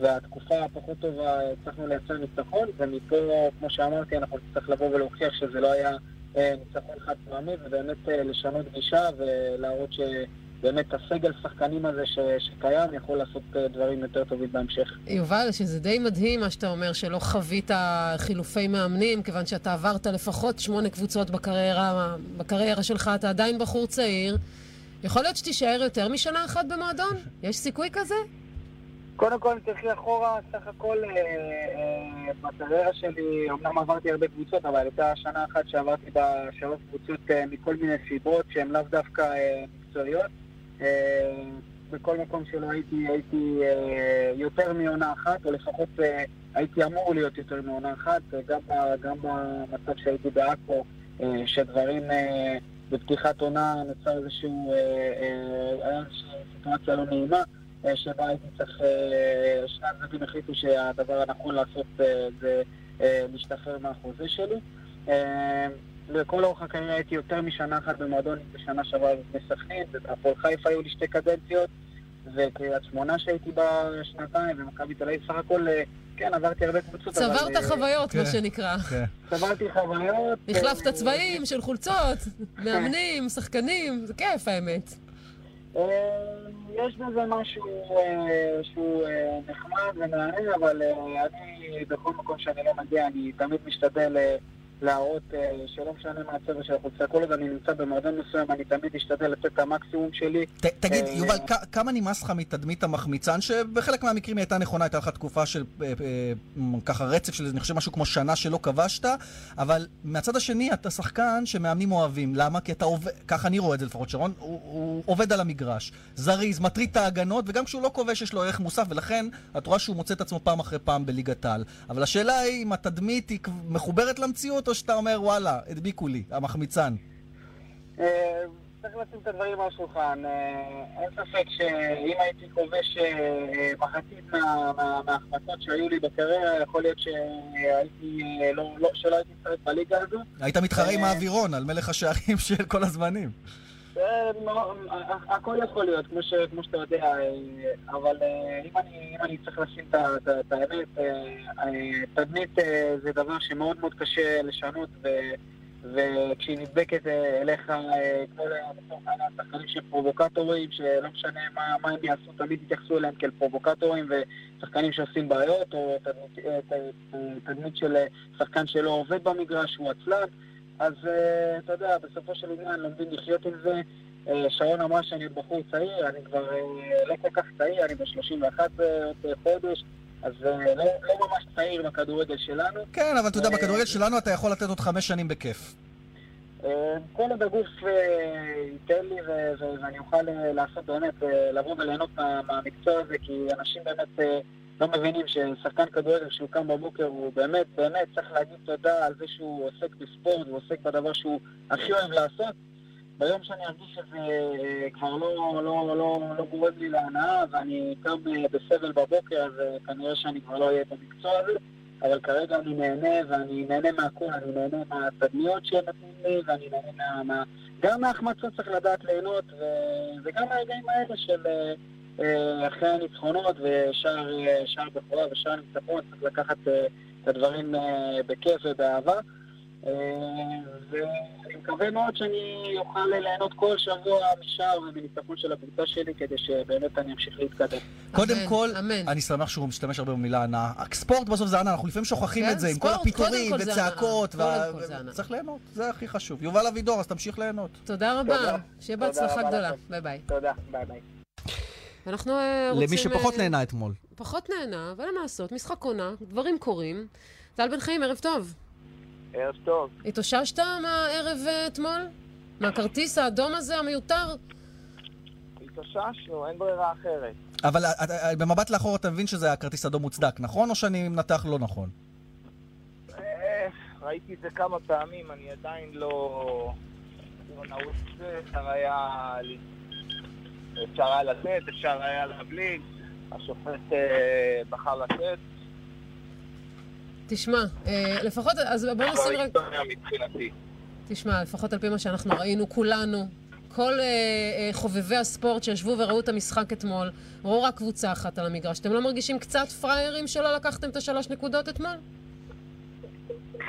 [SPEAKER 14] והתקופה הפחות טובה, הצלחנו לייצר ניצחון, ומפה, כמו שאמרתי, אנחנו נצטרך לבוא ולהוכיח שזה לא היה uh, ניצחון חד פעמי, ובאמת uh, לשנות גישה ולהראות שבאמת הסגל שחקנים הזה ש, שקיים יכול לעשות uh, דברים יותר טובים בהמשך.
[SPEAKER 1] יובל, שזה די מדהים מה שאתה אומר, שלא חווית חילופי מאמנים, כיוון שאתה עברת לפחות שמונה קבוצות בקריירה, בקריירה שלך, אתה עדיין בחור צעיר. יכול להיות שתישאר יותר משנה אחת במועדון? יש סיכוי כזה?
[SPEAKER 14] קודם כל, תלכי אחורה, סך הכל אה, אה, בקריירה שלי, אמנם עברתי הרבה קבוצות, אבל הייתה שנה אחת שעברתי בה שלוש קבוצות אה, מכל מיני סיבות שהן לאו דווקא מקצועיות. בכל מקום שלא הייתי, הייתי יותר מעונה אחת, או לפחות הייתי אמור להיות יותר מעונה אחת, גם, במצב שהייתי בעכו, שדברים בפתיחת עונה נוצר איזשהו, היה איזושהי סיטואציה לא נעימה. שבה הייתי צריך, אה, שני הצדדים החליטו שהדבר הנכון לעשות אה, זה אה, להשתחרר מהחוזה שלי. לכל אורך הקריירה הייתי יותר משנה אחת במועדון, בשנה שעברה בבני סכנין, ובהפועל חיפה היו לי שתי קדנציות, וקריית שמונה שהייתי בה שנתיים, ומכבי תל אביב סך הכל, כן, עברתי הרבה קבוצות, אבל...
[SPEAKER 1] צברת
[SPEAKER 14] אה,
[SPEAKER 1] חוויות, מה שנקרא.
[SPEAKER 14] צברתי חוויות.
[SPEAKER 1] החלפת צבעים של חולצות, מאמנים, שחקנים, זה כיף האמת.
[SPEAKER 14] יש בזה משהו אה, שהוא אה, נחמד ומעניין, אבל אה, אני, בכל מקום שאני לא מגיע, אני תמיד משתדל להראות אה, שלא משנה מה הצבע של החולצה, כל עוד אני נמצא במועדון מסוים, אני תמיד אשתדל לתת את המקסימום שלי.
[SPEAKER 2] ת, תגיד,
[SPEAKER 14] אה,
[SPEAKER 2] יובל, כמה נמאס לך מתדמית המחמיצן, שבחלק מהמקרים היא הייתה נכונה, הייתה לך תקופה של אה, ככה רצף של, אני חושב, משהו כמו שנה שלא כבשת, אבל מהצד השני אתה שחקן שמאמנים אוהבים. למה? כי אתה עובד, ככה אני רואה את זה לפחות, שרון, הוא, הוא עובד על המגרש. זריז, מטריד את ההגנות, וגם כשהוא לא כובש יש לו ערך מוסף, ולכן את רואה שהוא מוצא את עצמו פעם אחרי פעם בליגת העל. אבל השאלה היא אם התדמית היא מחוברת למציאות, או שאתה אומר, וואלה, הדביקו לי, המחמיצן.
[SPEAKER 14] אה, צריך לשים את הדברים על השולחן. אה, אין ספק שאם הייתי כובש אה, מחצית מה- מה- מההחמצות שהיו לי בקריירה, יכול להיות שהייתי, לא- לא- שלא הייתי משחק בליגה הזו.
[SPEAKER 2] היית מתחרה עם האווירון על מלך השערים של כל הזמנים.
[SPEAKER 14] אה, הכל יכול להיות, כמו, ש, כמו שאתה יודע, אה, אבל אה, אם אני, אם אני צריך לשים את האמת, תדמית זה דבר שמאוד מאוד קשה לשנות, ו, וכשהיא נדבקת אליך, כמו לצורך העניין שחקנים של פרובוקטורים, שלא משנה מה, מה הם יעשו, תמיד יתייחסו אליהם כאל פרובוקטורים, ושחקנים שעושים בעיות, או תדמית, תדמית של שחקן שלא עובד במגרש, הוא עצלן. אז אה, אתה יודע, בסופו של עניין לומדים לחיות עם זה. אה, שרון אמרה שאני בחור צעיר, אני כבר אה, לא כל כך צעיר, אני ב-31 עוד חודש, אז לא לא ממש צעיר בכדורגל שלנו.
[SPEAKER 2] כן, אבל אתה יודע, בכדורגל שלנו אתה יכול לתת עוד חמש שנים בכיף.
[SPEAKER 14] כל עוד הגוף ייתן לי ואני אוכל לעשות באמת, לבוא וליהנות מה- מהמקצוע הזה, כי אנשים באמת לא מבינים ששחקן כדורגל שהוא קם בבוקר הוא באמת, באמת צריך להגיד תודה על זה שהוא עוסק בספורט ועוסק בדבר שהוא הכי אוהב לעשות. ביום שאני ארגיש שזה אה, כבר לא, לא, לא, לא גורם לי להנאה ואני קם בסבל בבוקר, אז אה, כנראה שאני כבר לא אהיה במקצוע הזה. אבל כרגע אני נהנה, ואני נהנה מהכל, אני נהנה מהתדמיות שהם נותנים לי, ואני נהנה מה... מה... גם מההחמצות צריך לדעת ליהנות, ו... וגם מהרגעים האלה של אה, אחרי הניצחונות ושער אה, בכורה ושער ניצחון, צריך לקחת אה, את הדברים אה, בכיף ובאהבה. אה, ואני מקווה מאוד שאני אוכל ליהנות כל שבוע משער ומניצחון של הקבוצה שלי, כדי שבאמת אני אמשיך להתקדם.
[SPEAKER 2] קודם כל, אני שמח שהוא משתמש הרבה במילה הנאה. ספורט בסוף זה הנאה, אנחנו לפעמים שוכחים
[SPEAKER 1] כן,
[SPEAKER 2] את זה עם כל הפיטורים וצעקות. צריך ליהנות, זה הכי חשוב. יובל אבידור, אז תמשיך ליהנות.
[SPEAKER 1] תודה רבה. שיהיה בהצלחה גדולה. ביי ביי.
[SPEAKER 14] תודה, ביי ביי.
[SPEAKER 1] אנחנו אה, רוצים...
[SPEAKER 2] למי שפחות
[SPEAKER 1] אה,
[SPEAKER 2] נהנה אתמול.
[SPEAKER 1] פחות נהנה, אבל מה לעשות, משחק עונה, דברים קורים. טל בן חיים, ערב טוב.
[SPEAKER 15] ערב טוב.
[SPEAKER 1] התאוששת מהערב אה, אתמול? מהכרטיס האדום הזה, המיותר?
[SPEAKER 15] התאוששנו, אין ברירה אחרת.
[SPEAKER 2] אבל במבט לאחור אתה מבין שזה היה כרטיס אדום מוצדק, נכון? או שאני מנתח לא נכון?
[SPEAKER 15] ראיתי את זה כמה פעמים, אני עדיין לא... לא נעוץ זה, היה... אפשר היה לתת, אפשר היה להבליג. השופט אה, בחר לתת.
[SPEAKER 1] תשמע, אה, לפחות, אז בוא נשים רק... תשמע, לפחות על פי מה שאנחנו ראינו, כולנו, כל אה, אה, חובבי הספורט שישבו וראו את המשחק אתמול, ראו רק קבוצה אחת על המגרש. אתם לא מרגישים קצת פראיירים שלא לקחתם את השלוש נקודות אתמול?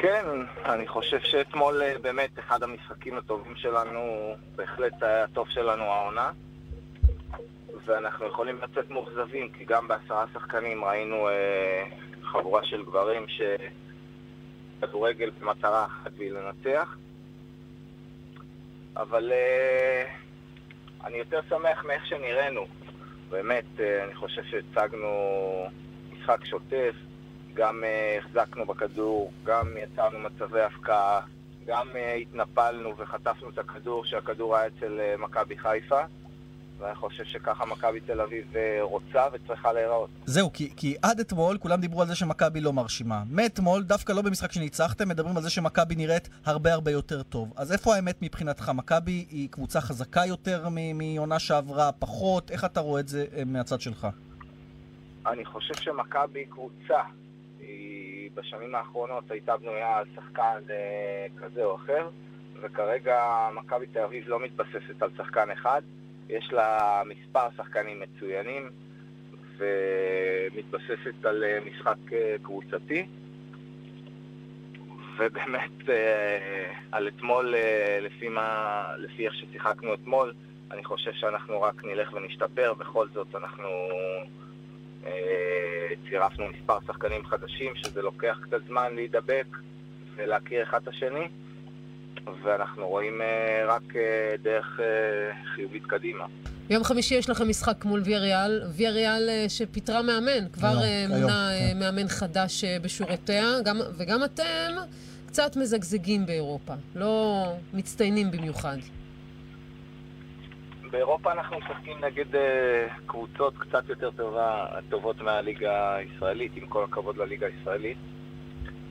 [SPEAKER 15] כן, אני חושב שאתמול אה, באמת אחד המשחקים הטובים שלנו, בהחלט היה הטוב שלנו העונה. ואנחנו יכולים לצאת מאוכזבים, כי גם בעשרה שחקנים ראינו אה, חבורה של גברים שכדורגל במטרה אחת והיא לנצח. אבל אה, אני יותר שמח מאיך שנראינו. באמת, אה, אני חושב שהצגנו משחק שוטף, גם אה, החזקנו בכדור, גם יצרנו מצבי הפקעה, גם אה, התנפלנו וחטפנו את הכדור שהכדור היה אצל אה, מכבי חיפה. ואני חושב שככה מכבי תל אביב אה, רוצה וצריכה להיראות.
[SPEAKER 2] זהו, כי, כי עד אתמול כולם דיברו על זה שמכבי לא מרשימה. מאתמול, דווקא לא במשחק שניצחתם, מדברים על זה שמכבי נראית הרבה הרבה יותר טוב. אז איפה האמת מבחינתך? מכבי היא קבוצה חזקה יותר מעונה שעברה, פחות? איך אתה רואה את זה אה, מהצד שלך?
[SPEAKER 15] אני חושב שמכבי היא קבוצה. היא בשנים האחרונות הייתה בנויה על שחקן אה, כזה או אחר, וכרגע מכבי תל אביב לא מתבססת על שחקן אחד. יש לה מספר שחקנים מצוינים, ומתבססת על אה, משחק אה, קבוצתי. ובאמת, אה, על אתמול, לפי, מה, לפי איך ששיחקנו אתמול, אני חושב שאנחנו רק נלך ונשתפר. בכל זאת, אנחנו צירפנו מספר שחקנים חדשים, שזה לוקח קצת זמן להידבק, ולהכיר אחד את השני, ואנחנו רואים אה, רק אה, דרך אה, חיובית קדימה.
[SPEAKER 1] יום חמישי יש לכם משחק מול ויאריאל, ויאריאל שפיטרה מאמן, כבר
[SPEAKER 2] היום,
[SPEAKER 1] מונה
[SPEAKER 2] כן.
[SPEAKER 1] מאמן חדש בשורותיה, גם, וגם אתם קצת מזגזגים באירופה, לא מצטיינים במיוחד.
[SPEAKER 15] באירופה אנחנו משחקים נגד קבוצות קצת יותר טובה, טובות מהליגה הישראלית, עם כל הכבוד לליגה הישראלית.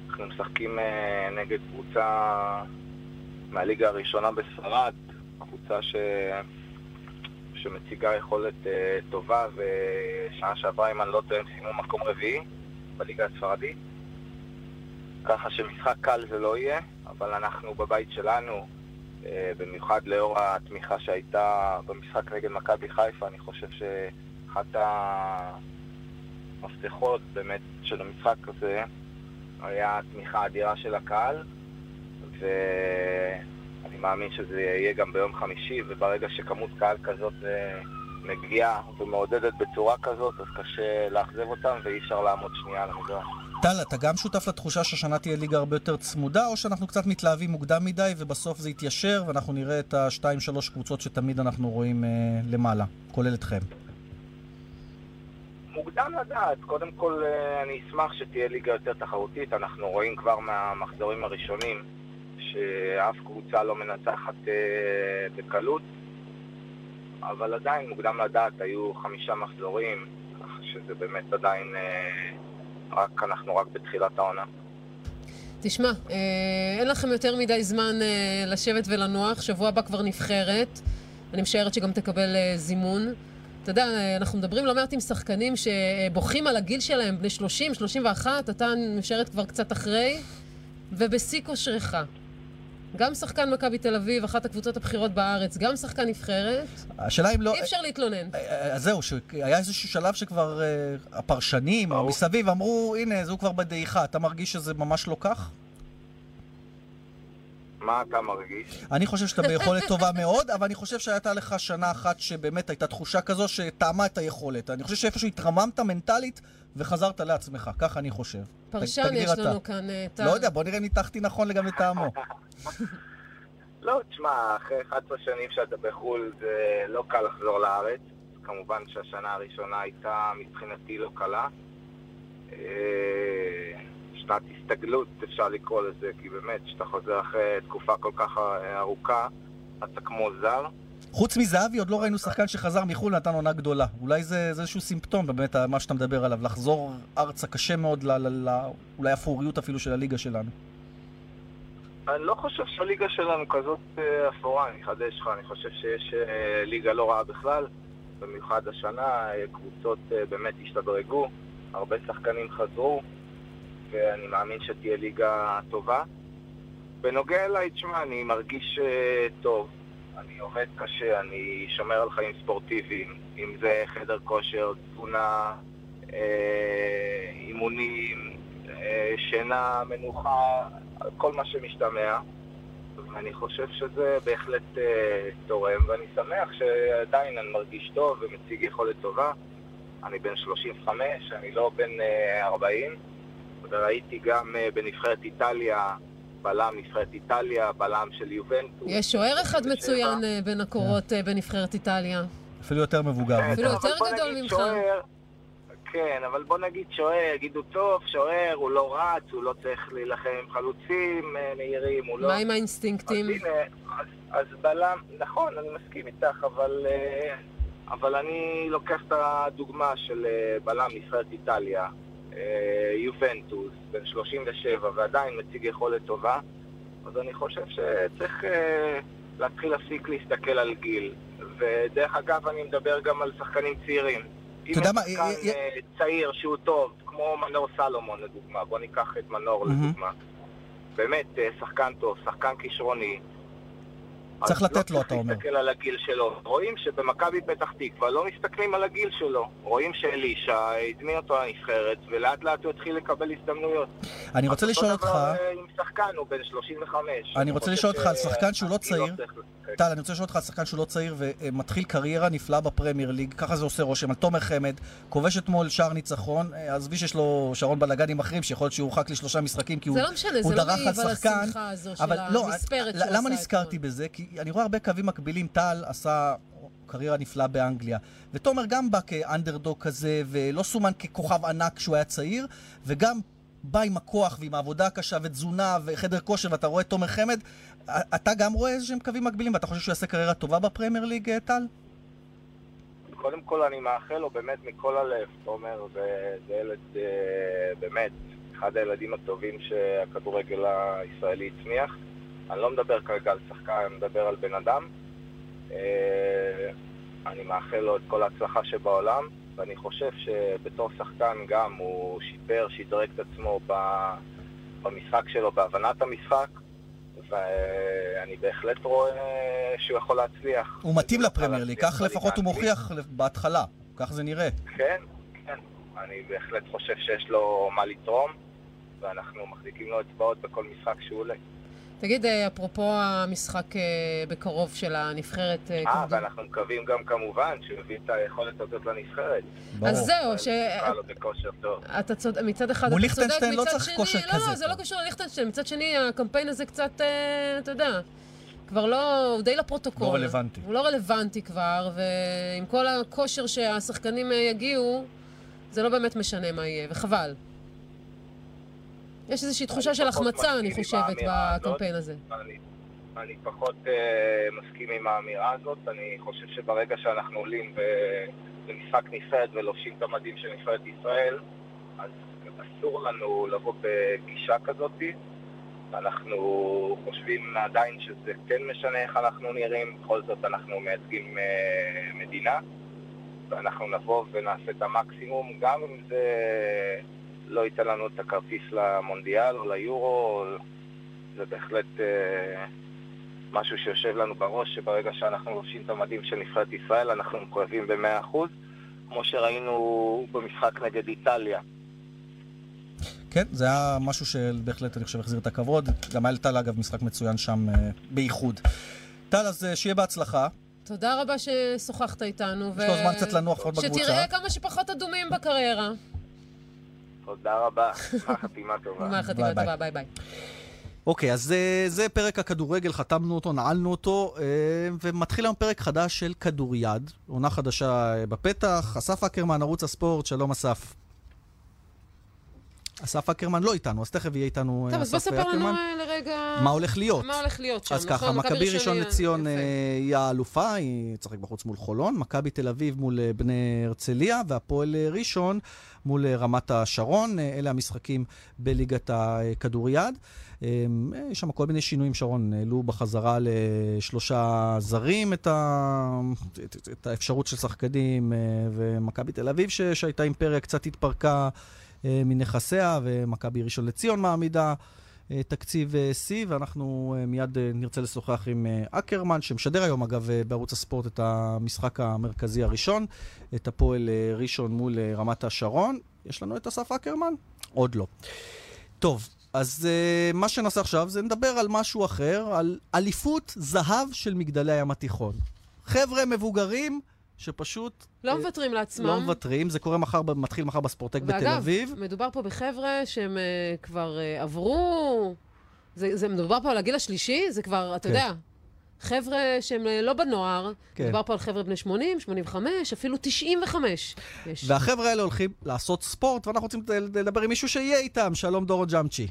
[SPEAKER 15] אנחנו משחקים נגד קבוצה מהליגה הראשונה בספרד, קבוצה ש... שמציגה יכולת אה, טובה, ושנה שעברה, אם אני לא טועה, הם סיימו מקום רביעי בליגה הספרדית. ככה שמשחק קל זה לא יהיה, אבל אנחנו בבית שלנו, אה, במיוחד לאור התמיכה שהייתה במשחק נגד מכבי חיפה, אני חושב שאחת המפתחות באמת של המשחק הזה היה התמיכה האדירה של הקהל, ואני מאמין שזה יהיה גם ביום חמישי, וברגע שכמות קהל כזאת אה, מגיעה ומעודדת בצורה כזאת, אז קשה לאכזב אותם ואי אפשר לעמוד שנייה על המגרש.
[SPEAKER 2] טל, אתה גם שותף לתחושה שהשנה תהיה ליגה הרבה יותר צמודה, או שאנחנו קצת מתלהבים מוקדם מדי ובסוף זה יתיישר ואנחנו נראה את השתיים שלוש קבוצות שתמיד אנחנו רואים אה, למעלה, כולל אתכם.
[SPEAKER 15] מוקדם לדעת. קודם כל, אה, אני אשמח שתהיה ליגה יותר תחרותית. אנחנו רואים כבר מהמחזורים הראשונים שאף קבוצה לא מנצחת אה, בקלות, אבל עדיין מוקדם לדעת. היו חמישה מחזורים, ככה שזה באמת עדיין... אה, רק אנחנו רק בתחילת העונה.
[SPEAKER 1] תשמע, אה, אין לכם יותר מדי זמן לשבת ולנוח, שבוע הבא כבר נבחרת. אני משערת שגם תקבל זימון. אתה יודע, אנחנו מדברים לא מעט עם שחקנים שבוכים על הגיל שלהם, בני 30, 31, אתה אני משערת כבר קצת אחרי, ובשיא כושרך. גם שחקן מכבי תל אביב, אחת הקבוצות הבכירות בארץ, גם שחקן נבחרת.
[SPEAKER 2] השאלה אם לא...
[SPEAKER 1] אי אפשר להתלונן.
[SPEAKER 2] אז זהו, שהיה איזשהו שלב שכבר אה, הפרשנים או מסביב אמרו, הנה, זו כבר בדעיכה. אתה מרגיש שזה ממש לא כך?
[SPEAKER 15] מה אתה מרגיש?
[SPEAKER 2] אני חושב שאתה ביכולת טובה מאוד, אבל אני חושב שהייתה לך שנה אחת שבאמת הייתה תחושה כזו שטעמה את היכולת. אני חושב שאיפשהו התרממת מנטלית וחזרת לעצמך, ככה אני חושב.
[SPEAKER 1] פרשן יש
[SPEAKER 2] אתה.
[SPEAKER 1] לנו כאן, אה, טל.
[SPEAKER 2] לא יודע, בוא נראה אם ניתחתי נכון לגבי טעמו.
[SPEAKER 15] לא, תשמע, אחרי 11 שנים שאתה בחו"ל זה לא קל לחזור לארץ. כמובן שהשנה הראשונה הייתה מבחינתי לא קלה. אה, שנת הסתגלות אפשר לקרוא לזה, כי באמת, כשאתה חוזר אחרי תקופה כל כך ארוכה, אתה כמו זר.
[SPEAKER 2] חוץ מזהבי, עוד לא ראינו שחקן שחזר מחו"ל נתן עונה גדולה. אולי זה, זה איזשהו סימפטום, באמת, מה שאתה מדבר עליו. לחזור ארצה קשה מאוד, ל, ל, ל, אולי אפוריות אפילו של הליגה שלנו.
[SPEAKER 15] אני לא חושב שהליגה שלנו כזאת אה, אפורה, אני אחדש לך, אני חושב שיש אה, ליגה לא רעה בכלל, במיוחד השנה, אה, קבוצות באמת השתדרגו, הרבה שחקנים חזרו, ואני מאמין שתהיה ליגה טובה. בנוגע אליי, תשמע, אני מרגיש טוב, אני עובד קשה, אני שומר על חיים ספורטיביים, אם זה חדר כושר, תזונה, אה, אימונים, אה, שינה, מנוחה, כל מה שמשתמע. ואני חושב שזה בהחלט אה, תורם, ואני שמח שעדיין אני מרגיש טוב ומציג יכולת טובה. אני בן 35, אני לא בן אה, 40, וראיתי גם אה, בנבחרת איטליה, בלם נבחרת איטליה, בלם של יובנטוס.
[SPEAKER 1] יש שוער אחד מצוין אה, בין הקורות אה, בנבחרת איטליה.
[SPEAKER 2] אפילו יותר מבוגר.
[SPEAKER 1] אפילו
[SPEAKER 15] אבל
[SPEAKER 1] יותר גדול ממך.
[SPEAKER 15] כן, אבל בוא נגיד שוער, יגידו טוב, שוער, הוא לא רץ, הוא לא צריך להילחם עם חלוצים אה, מהירים, הוא לא...
[SPEAKER 1] מה עם האינסטינקטים?
[SPEAKER 15] אז הנה, אז, אז בלם, נכון, אני מסכים איתך, אבל, אבל אני לוקח את הדוגמה של בלם נבחרת איטליה, יובנטוס, בן 37, ועדיין מציג יכולת טובה, אז אני חושב שצריך אה, להתחיל להפסיק להסתכל על גיל. ודרך אגב, אני מדבר גם על שחקנים צעירים. אם יש שחקן אה, צעיר שהוא טוב, כמו מנור סלומון לדוגמה, בוא ניקח את מנור לדוגמה. באמת, אה, שחקן טוב, שחקן כישרוני,
[SPEAKER 2] צריך
[SPEAKER 15] אז
[SPEAKER 2] לתת לו,
[SPEAKER 15] לא
[SPEAKER 2] אתה אומר.
[SPEAKER 15] צריך להסתכל על הגיל שלו. רואים שבמכבי פתח תקווה לא מסתכלים על הגיל שלו. רואים שאלישע הזמין אותו לנבחרת, ולאט לאט הוא התחיל לקבל הזדמנויות.
[SPEAKER 2] אני רוצה לשאול
[SPEAKER 15] אותו
[SPEAKER 2] אותך,
[SPEAKER 15] דבר אה, עם שחקן, הוא בן 35.
[SPEAKER 2] אני רוצה לשאול אותך על שחקן שהוא לא
[SPEAKER 15] הגיל
[SPEAKER 2] צעיר. טל, אני רוצה לשאול אותך על שחקן שהוא לא צעיר ומתחיל קריירה נפלאה בפרמייר ליג, ככה זה עושה רושם, על תומר חמד, כובש אתמול שער ניצחון, אה, עזבי שיש לו שרון בלאגנים אחרים, שיכול להיות שהוא הורחק לשלושה משחקים, כי הוא,
[SPEAKER 1] זה לא משנה,
[SPEAKER 2] הוא
[SPEAKER 1] זה לא
[SPEAKER 2] דרך
[SPEAKER 1] מעיב על
[SPEAKER 2] שחקן.
[SPEAKER 1] השמחה הזו
[SPEAKER 2] אבל
[SPEAKER 1] של
[SPEAKER 2] לא,
[SPEAKER 1] המספרת שהוא
[SPEAKER 2] למה
[SPEAKER 1] עשה
[SPEAKER 2] נזכרתי בזה? כי אני רואה הרבה קווים מקבילים, טל עשה קריירה נפלאה באנגליה, ותומר גם בא כאנדרדוג כזה, ולא סומן ככוכב ענק כשהוא היה צעיר, וגם בא עם הכוח ועם העבודה הקשה ותזונה וחדר כושר, ואתה רואה את תומר חמד, אתה גם רואה איזה שהם קווים מקבילים, ואתה חושב שהוא יעשה קריירה טובה בפרמייר ליג, אה, טל?
[SPEAKER 15] קודם כל אני מאחל לו באמת מכל הלב, תומר זה, זה ילד אה, באמת, אחד הילדים הטובים שהכדורגל הישראלי הצמיח. אני לא מדבר כרגע על שחקן, אני מדבר על בן אדם. אה, אני מאחל לו את כל ההצלחה שבעולם, ואני חושב שבתור שחקן גם הוא שיפר, שדרג את עצמו במשחק שלו, בהבנת המשחק, ואני בהחלט רואה שהוא יכול להצליח.
[SPEAKER 2] הוא מתאים לפרמייר ליג, כך לפחות הוא מוכיח בהתחלה, כך זה נראה.
[SPEAKER 15] כן, כן. אני בהחלט חושב שיש לו מה לתרום, ואנחנו מחזיקים לו אצבעות בכל משחק שהוא עולה.
[SPEAKER 1] תגיד, אה, אפרופו המשחק אה, בקרוב של הנבחרת... אה,
[SPEAKER 15] אה. ואנחנו מקווים גם כמובן שהוא יביא את היכולת הזאת לנבחרת.
[SPEAKER 1] אז זהו, ש... אתה צודק, מצד אחד
[SPEAKER 2] מול
[SPEAKER 1] אתה צודק,
[SPEAKER 2] ליכטנשטיין לא
[SPEAKER 1] מצד
[SPEAKER 2] צריך
[SPEAKER 1] שני,
[SPEAKER 2] כושר
[SPEAKER 1] לא,
[SPEAKER 2] כזה
[SPEAKER 1] לא, זה לא קשור לליכטנשטיין, מצד שני הקמפיין הזה קצת, אתה יודע, כבר לא, הוא די לפרוטוקול.
[SPEAKER 2] לא רלוונטי.
[SPEAKER 1] הוא לא רלוונטי כבר, ועם כל הכושר שהשחקנים יגיעו, זה לא באמת משנה מה יהיה, וחבל. יש איזושהי תחושה של החמצה, אני חושבת,
[SPEAKER 15] הזאת.
[SPEAKER 1] בקמפיין הזה.
[SPEAKER 15] אני, אני פחות uh, מסכים עם האמירה הזאת. אני חושב שברגע שאנחנו עולים ב- למשחק נבחרת ולובשים את המדים של נבחרת ישראל, אז אסור לנו לבוא בגישה כזאת. אנחנו חושבים עדיין שזה כן משנה איך אנחנו נראים, בכל זאת אנחנו מייצגים uh, מדינה, ואנחנו נבוא ונעשה את המקסימום, גם אם זה לא ייתן לנו את הכרטיס למונדיאל או ליורו, זה בהחלט אה, משהו שיושב לנו בראש, שברגע שאנחנו לובשים את המדים של נבחרת ישראל, אנחנו מחויבים ב-100%, כמו שראינו במשחק נגד איטליה.
[SPEAKER 2] כן, זה היה משהו שבהחלט, אני חושב, החזיר את הכבוד. גם היה לטל, אגב, משחק מצוין שם אה, באיחוד. טל, אז אה, שיהיה בהצלחה.
[SPEAKER 1] תודה רבה ששוחחת איתנו.
[SPEAKER 2] יש לו זמן קצת לנוח לפחות בקבוצה.
[SPEAKER 1] שתראה כמה שפחות אדומים בקריירה.
[SPEAKER 15] תודה רבה, חתימה טובה.
[SPEAKER 1] גמר חתימה. טובה, ביי ביי.
[SPEAKER 2] אוקיי, אז זה, זה פרק הכדורגל, חתמנו אותו, נעלנו אותו, אה, ומתחיל היום פרק חדש של כדוריד, עונה חדשה אה, בפתח. אסף אקרמן, ערוץ הספורט, שלום אסף. אסף אקרמן לא איתנו, אז תכף יהיה איתנו אה,
[SPEAKER 1] טוב, אז בוא
[SPEAKER 2] אסף
[SPEAKER 1] ספר לנו
[SPEAKER 2] אקרמן.
[SPEAKER 1] לרגע...
[SPEAKER 2] מה הולך להיות?
[SPEAKER 1] מה הולך להיות שם,
[SPEAKER 2] אז
[SPEAKER 1] נכון?
[SPEAKER 2] ככה, מכבי ראשון לציון. אה, היא האלופה, היא תשחק בחוץ מול חולון, מכבי תל אביב מול אה, בני הרצליה, והפועל אה, ראשון מול רמת השרון. אלה המשחקים בליגת הכדוריד. אה, יש שם כל מיני שינויים, שרון, העלו בחזרה לשלושה זרים את, ה... את, האפשרות של שחקנים, ומכבי תל אביב ש... שהייתה אימפריה קצת התפרקה מנכסיה, ומכבי ראשון לציון מעמידה. אה, תקציב אה, שיא, ואנחנו אה, מיד אה, נרצה לשוחח עם אה, אקרמן, שמשדר היום, אגב, אה, בערוץ הספורט את המשחק המרכזי הראשון, את הפועל אה, ראשון מול אה, רמת השרון. יש לנו את אסף אקרמן? עוד לא. טוב, אז uh, מה שנעשה עכשיו זה נדבר על משהו אחר, על אליפות זהב של מגדלי הים התיכון. חבר'ה מבוגרים שפשוט
[SPEAKER 1] לא
[SPEAKER 2] אה,
[SPEAKER 1] מוותרים לעצמם.
[SPEAKER 2] לא מוותרים, זה קורה מחר, מתחיל מחר בספורטק בתל
[SPEAKER 1] ואגב,
[SPEAKER 2] אביב.
[SPEAKER 1] מדובר פה בחבר'ה שהם אה, כבר אה, עברו... זה, זה מדובר פה על הגיל השלישי, זה כבר, אתה
[SPEAKER 2] כן.
[SPEAKER 1] יודע, חבר'ה שהם אה, לא בנוער,
[SPEAKER 2] כן.
[SPEAKER 1] מדובר פה על חבר'ה בני 80, 85, אפילו 95. יש.
[SPEAKER 2] והחבר'ה האלה הולכים לעשות ספורט, ואנחנו רוצים לדבר עם מישהו שיהיה איתם. שלום דורו ג'אמצ'י.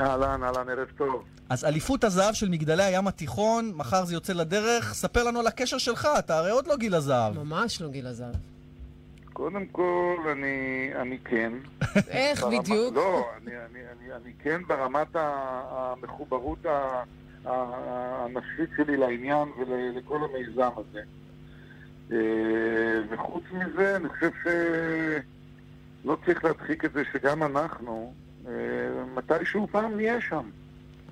[SPEAKER 16] אהלן, אהלן, ערב טוב.
[SPEAKER 2] אז אליפות הזהב של מגדלי הים התיכון, מחר זה יוצא לדרך. ספר לנו על הקשר שלך, אתה הרי עוד לא גיל הזהב.
[SPEAKER 1] ממש לא גיל הזהב.
[SPEAKER 16] קודם כל, אני, אני כן.
[SPEAKER 1] איך
[SPEAKER 16] ברמה-
[SPEAKER 1] בדיוק?
[SPEAKER 16] לא, אני, אני, אני, אני כן ברמת המחוברות הנפשית שלי לעניין ולכל המיזם הזה. אה, וחוץ מזה, אני חושב שלא צריך להדחיק את זה שגם אנחנו, מתישהו פעם נהיה שם.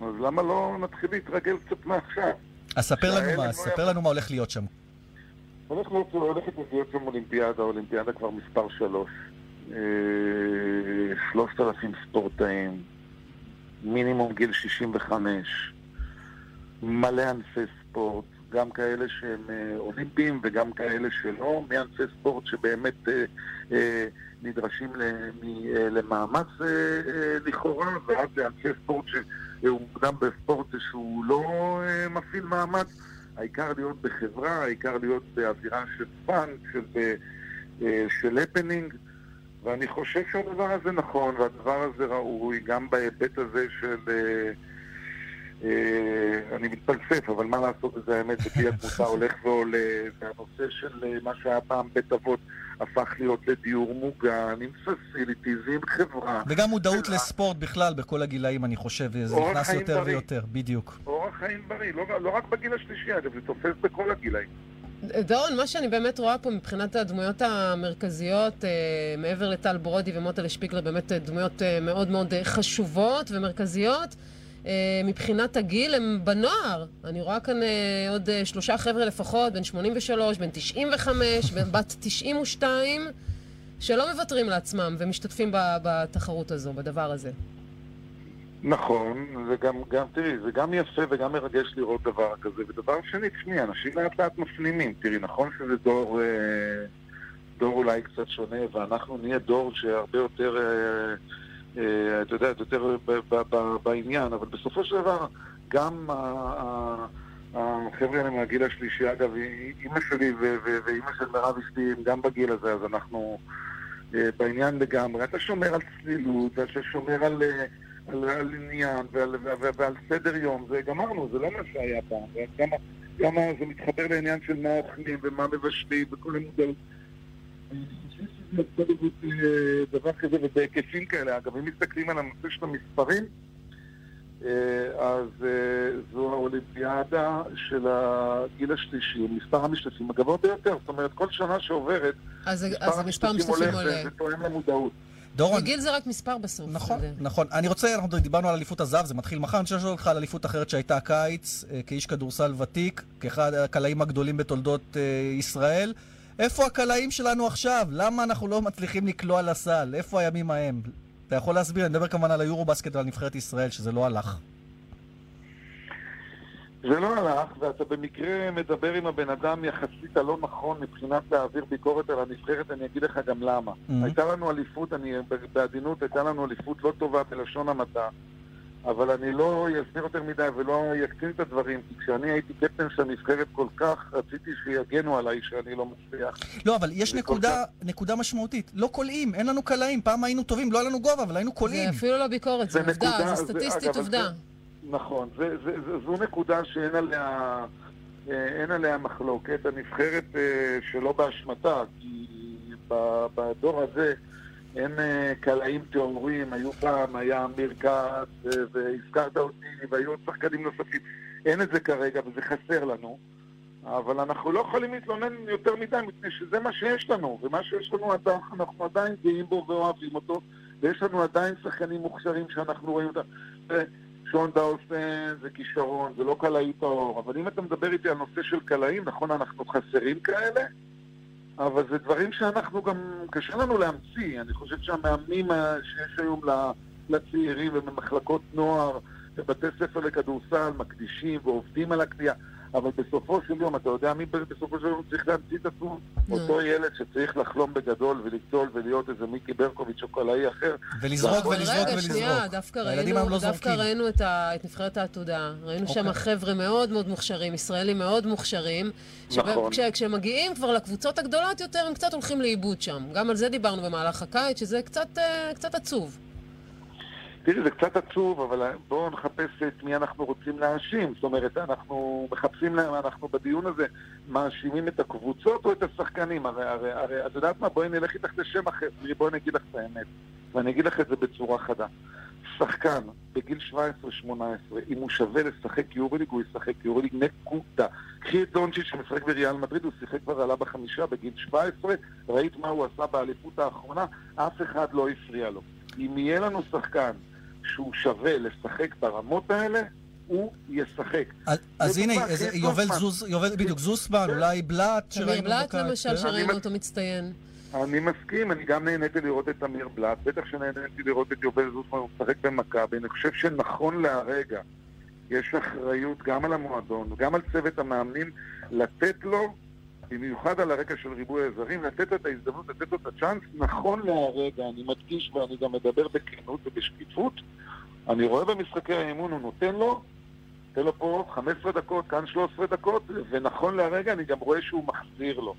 [SPEAKER 16] אז למה לא נתחיל להתרגל קצת מעכשיו?
[SPEAKER 2] אז ספר לנו מה,
[SPEAKER 16] לא
[SPEAKER 2] ספר לנו מה הולך להיות שם.
[SPEAKER 16] הולכת להיות שם אולימפיאדה, אולימפיאדה כבר מספר שלוש. אה, שלושת אלפים ספורטאים, מינימום גיל 65, מלא ענפי ספורט, גם כאלה שהם אה, אולימפיים וגם כאלה שלא, מענפי ספורט שבאמת אה, אה, נדרשים אה, למאמץ אה, אה, לכאורה, ועד לענפי ספורט שהוא מוקדם בספורט שהוא לא אה, מפעיל מאמץ. העיקר להיות בחברה, העיקר להיות באווירה של fun, של, אה, של הפנינג, ואני חושב שהדבר הזה נכון, והדבר הזה ראוי, גם בהיבט הזה של... אה, אני מתפלסף, אבל מה לעשות בזה האמת, וכלי התמותה הולך ועולה, והנושא של אה, מה שהיה פעם בית אבות הפך להיות לדיור מוגן, עם פסיליטיז, עם חברה.
[SPEAKER 2] וגם מודעות לספורט בכלל בכל הגילאים, אני חושב, זה נכנס יותר
[SPEAKER 16] בריא.
[SPEAKER 2] ויותר, בדיוק.
[SPEAKER 16] אורח חיים בריא, לא, לא רק בגיל השלישי, אגב, זה תופס בכל הגילאים.
[SPEAKER 1] דורון, מה שאני באמת רואה פה מבחינת הדמויות המרכזיות, אה, מעבר לטל ברודי ומוטלה שפיגלר, באמת דמויות אה, מאוד מאוד אה, חשובות ומרכזיות. אה, מבחינת הגיל הם בנוער. אני רואה כאן אה, עוד אה, שלושה חבר'ה לפחות, בן 83, בן 95, בן בת 92, שלא מוותרים לעצמם ומשתתפים בתחרות הזו, בדבר הזה.
[SPEAKER 16] נכון, זה גם, תראי, זה גם יפה וגם מרגש לראות דבר כזה. ודבר שני, תשמעי, אנשים לאט לאט מפנימים. תראי, נכון שזה דור, דור אולי קצת שונה, ואנחנו נהיה דור שהרבה יותר, אתה יודע, יותר בעניין, אבל בסופו של דבר, גם החבר'ה האלה מהגיל השלישי, אגב, אימא שלי ואימא של מירב אשתי הם גם בגיל הזה, אז אנחנו אה, בעניין לגמרי. אתה שומר על צלילות, ואתה שומר על... אה, על, על עניין ועל, ועל, ועל סדר יום, זה גמרנו, זה לא מה שהיה פעם. גם, גם זה מתחבר לעניין של מה אוכלים ומה מבשלים וכל המודעות. דבר כזה ובהיקפים כאלה. אגב, אם מסתכלים על הנושא של המספרים, אה, אז אה, זו האולימפיאדה של הגיל השלישי, מספר המשתתפים הגבוה ביותר. זאת אומרת, כל שנה שעוברת,
[SPEAKER 1] אז אז מספר המשתתפים עולה.
[SPEAKER 16] וזה תואם למודעות.
[SPEAKER 2] דורון,
[SPEAKER 1] וגיל זה רק מספר בסוף.
[SPEAKER 2] נכון,
[SPEAKER 1] זה-
[SPEAKER 2] נכון. אני רוצה, אנחנו דיברנו על אליפות הזהב, זה מתחיל מחר, אני רוצה לשאול אותך על אליפות אחרת שהייתה הקיץ, אה, כאיש כדורסל ותיק, כאחד הקלעים הגדולים בתולדות אה, ישראל. איפה הקלעים שלנו עכשיו? למה אנחנו לא מצליחים לקלוע לסל? איפה הימים ההם? אתה יכול להסביר, אני מדבר כמובן על היורו-בסקט ועל נבחרת ישראל, שזה לא הלך.
[SPEAKER 16] זה לא הלך, ואתה במקרה מדבר עם הבן אדם יחסית הלא נכון מבחינת להעביר ביקורת על הנבחרת, אני אגיד לך גם למה.
[SPEAKER 2] Mhm.
[SPEAKER 16] הייתה לנו אליפות, אני בעדינות, הייתה לנו אליפות לא טובה בלשון המעטה, אבל אני לא אסביר יותר מדי ולא אקצין את הדברים, כי כשאני הייתי קפטן של הנבחרת כל כך, רציתי שיגנו עליי שאני לא מצליח.
[SPEAKER 2] לא, אבל יש
[SPEAKER 16] זה
[SPEAKER 2] נקודה, נקודה משמעותית. לא קולעים, אין לנו קלעים. פעם היינו טובים, לא היה לנו גובה, אבל היינו קולעים.
[SPEAKER 1] זה אפילו לא ביקורת, זה
[SPEAKER 16] זה
[SPEAKER 1] עובדה,
[SPEAKER 16] נקודה,
[SPEAKER 1] זה
[SPEAKER 16] זה-
[SPEAKER 1] סטטיסטית
[SPEAKER 16] אגב,
[SPEAKER 1] עובדה.
[SPEAKER 16] נכון, זה, זה, זה, זו נקודה שאין עליה, אה, אין עליה מחלוקת. הנבחרת אה, שלא באשמתה, כי בדור הזה אין אה, קלעים טהורים, היו פעם, היה אמיר כץ, והזכרת אותי, והיו עוד שחקנים נוספים. אין את זה כרגע, וזה חסר לנו. אבל אנחנו לא יכולים להתלונן יותר מדי, מפני שזה מה שיש לנו, ומה שיש לנו אנחנו עדיין גאים בו ואוהבים אותו, ויש לנו עדיין שחקנים מוכשרים שאנחנו רואים אותם. שון דאוסטן זה כישרון, זה לא קלעי טהור, אבל אם אתה מדבר איתי על נושא של קלעים, נכון, אנחנו חסרים כאלה, אבל זה דברים שאנחנו גם, קשה לנו להמציא. אני חושב שהמאמנים שיש היום לצעירים ובמחלקות נוער, בבתי ספר לכדורסל, מקדישים ועובדים על הקנייה. אבל בסופו של יום, אתה יודע מי בסופו של יום צריך להמציא את עצמו? אותו ילד שצריך לחלום בגדול ולגדול ולהיות איזה מיקי ברקוביץ' או קלעי אחר.
[SPEAKER 2] ולזרוק
[SPEAKER 16] והכל-
[SPEAKER 2] ולזרוק
[SPEAKER 1] רגע,
[SPEAKER 2] ולזרוק.
[SPEAKER 1] שנייה, דווקא ראינו,
[SPEAKER 2] לא
[SPEAKER 1] דווקא
[SPEAKER 2] זורקים.
[SPEAKER 1] ראינו את, ה, את נבחרת העתודה. ראינו שם
[SPEAKER 2] אוקיי.
[SPEAKER 1] חבר'ה מאוד מאוד מוכשרים, ישראלים מאוד מוכשרים.
[SPEAKER 16] נכון.
[SPEAKER 1] כש, כשהם מגיעים כבר לקבוצות הגדולות יותר, הם קצת הולכים לאיבוד שם. גם על זה דיברנו במהלך הקיץ, שזה קצת, אה, קצת עצוב.
[SPEAKER 16] תראי, זה קצת עצוב, אבל בואו נחפש את מי אנחנו רוצים להאשים. זאת אומרת, אנחנו מחפשים להם, אנחנו בדיון הזה מאשימים את הקבוצות או את השחקנים? הרי, הרי, הרי, את יודעת מה? בואי נלך איתך לשם אחר. בואי אני אגיד לך את האמת. ואני אגיד לך את זה בצורה חדה. שחקן בגיל 17-18, אם הוא שווה לשחק יורוליג, הוא ישחק יורוליג נקודה. קחי את דונצ'יץ' שמשחק בריאל מדריד, הוא שיחק כבר עלה בחמישה בגיל 17, ראית מה הוא עשה באליפות האחרונה, אף אחד לא הפריע לו. אם יהיה לנו שחקן שהוא שווה לשחק ברמות האלה, הוא ישחק.
[SPEAKER 2] אז- הנה, יובל
[SPEAKER 16] זוסמן.
[SPEAKER 2] זוז, יובל, בדיוק, זוסמן, אולי בלאט, שראינו
[SPEAKER 1] בלאט למשל,
[SPEAKER 2] כן?
[SPEAKER 1] שראינו אותו מצטיין.
[SPEAKER 16] אני מסכים, אני גם נהניתי לראות את אמיר בלאט, בטח שנהניתי לראות את יובל זוסמן, הוא משחק במכבי. אני חושב שנכון להרגע, יש אחריות גם על המועדון וגם על צוות המאמנים לתת לו, במיוחד על הרקע של ריבוי הזרים, לתת לו את ההזדמנות, לתת לו את הצ'אנס. נכון להרגע, אני מדגיש ואני גם מדבר בכנות ובשקיפות, אני רואה במשחקי האימון, הוא נותן לו, נותן לו פה 15 דקות, כאן 13 דקות, ונכון להרגע אני גם רואה שהוא מחזיר לו.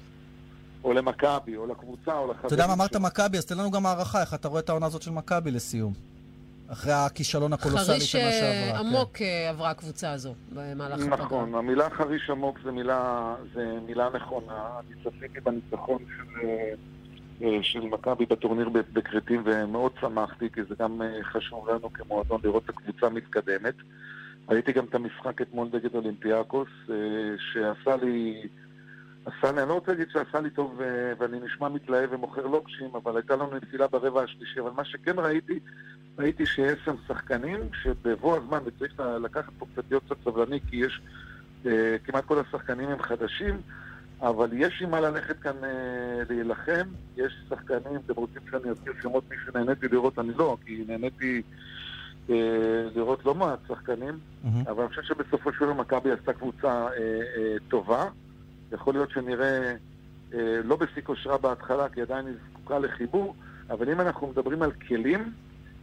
[SPEAKER 16] או למכבי, או לקבוצה, או לחברים.
[SPEAKER 2] אתה יודע מה, אמרת. מכבי, אז תן לנו גם הערכה, איך אתה רואה את העונה הזאת של מכבי לסיום. אחרי הכישלון הקולוסלי
[SPEAKER 1] חריש
[SPEAKER 2] שנה
[SPEAKER 1] אה,
[SPEAKER 2] שעברה. כן.
[SPEAKER 1] עמוק אה, עברה הקבוצה הזו במהלך הפגרה.
[SPEAKER 16] נכון, המילה חריש עמוק זה מילה, זה מילה נכונה. אני צפיתי בניצחון של, אה, אה, של מכבי בטורניר בכרתים ומאוד שמחתי, כי זה גם אה, חשוב לנו כמועדון לראות את הקבוצה מתקדמת. ראיתי גם את המשחק אתמול נגד אולימפיאקוס, אה, שעשה לי... עשה לי, אני לא רוצה להגיד שעשה לי טוב אה, ואני נשמע מתלהב ומוכר לוקשים, אבל הייתה לנו נפילה ברבע השלישי. אבל מה שכן ראיתי, ראיתי שיש שם שחקנים שבבוא הזמן, וצריך לקחת פה קצת להיות קצת סבלני, כי יש, אה, כמעט כל השחקנים הם חדשים, אבל יש עם מה ללכת כאן אה, להילחם. יש שחקנים, אתם רוצים שאני אזכיר שמות מי שנהניתי לראות, אני לא, כי נהניתי אה, לראות לא מעט שחקנים, אבל אני חושב שבסופו של דבר מכבי עשתה קבוצה אה, אה, טובה. יכול להיות שנראה אה, לא בשיא כושרה בהתחלה, כי עדיין היא זקוקה לחיבור, אבל אם אנחנו מדברים על כלים,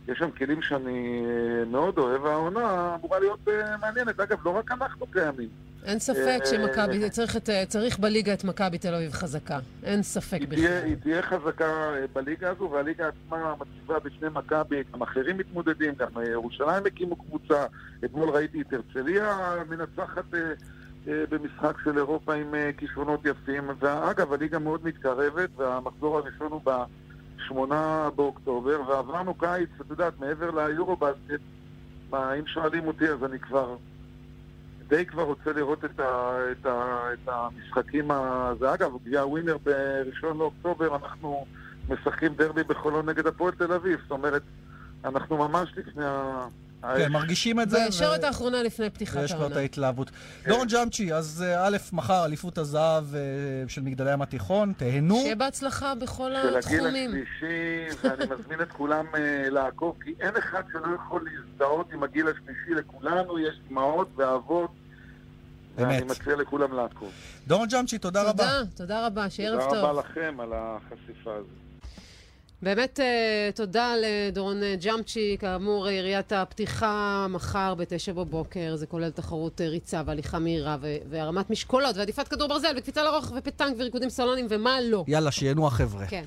[SPEAKER 16] יש שם כלים שאני אה, מאוד אוהב, והעונה אמורה להיות אה, מעניינת. אגב, לא רק אנחנו קיימים.
[SPEAKER 1] אין ספק
[SPEAKER 16] אה,
[SPEAKER 1] שמכבי, צריך את- צריך בליגה את מכבי תל אביב חזקה. אין ספק בכלל.
[SPEAKER 16] תהיה, היא תהיה חזקה אה, בליגה הזו, והליגה עצמה מציבה בפני מכבי, גם אחרים מתמודדים, גם אה, ירושלים הקימו קבוצה, אתמול ראיתי את הרצליה מנצחת אה, אה, במשחק של אירופה עם אה, כישרונות יפים, ואגב, הליגה מאוד מתקרבת, והמחזור הראשון הוא בשמונה באוקטובר, ועברנו קיץ, את יודעת, מעבר ליורו-בסקט, מה, אם שואלים אותי אז אני כבר די כבר רוצה לראות את, ה, את, ה, את המשחקים הזה. אגב, גביע ווינר בראשון לאוקטובר, אנחנו משחקים דרבי בחולון נגד הפועל תל אביב. זאת אומרת, אנחנו ממש לפני ה...
[SPEAKER 2] כן, מרגישים את זה.
[SPEAKER 1] בישורת האחרונה לפני פתיחת
[SPEAKER 2] ויש כבר את
[SPEAKER 1] העונה.
[SPEAKER 2] ההתלהבות. דורון ג'אמצ'י, אז אה, א', מחר אליפות הזהב אה, של מגדלי ים התיכון, תהנו.
[SPEAKER 1] שיהיה בהצלחה בכל
[SPEAKER 16] של הגיל
[SPEAKER 1] התחומים.
[SPEAKER 16] השלישי, ואני מזמין את כולם אה, לעקוב, כי אין אחד שלא יכול להזדהות עם הגיל השלישי. לכולנו יש אמהות ואבות, ואני
[SPEAKER 2] אמת.
[SPEAKER 16] מציע לכולם לעקוב.
[SPEAKER 2] דורון ג'אמצ'י, תודה רבה.
[SPEAKER 1] תודה, תודה רבה, שערב
[SPEAKER 16] תודה
[SPEAKER 1] טוב.
[SPEAKER 16] רבה לכם על החשיפה הזאת.
[SPEAKER 1] באמת אה, תודה לדורון אה, ג'אמצ'י, כאמור יריית הפתיחה מחר בתשע בבוקר, זה כולל תחרות אה, ריצה והליכה מהירה והרמת משקולות ועדיפת כדור ברזל וקפיצה לרוחב ופטנק וריקודים סלונים ומה לא.
[SPEAKER 2] יאללה, שיהנו החבר'ה.
[SPEAKER 1] כן.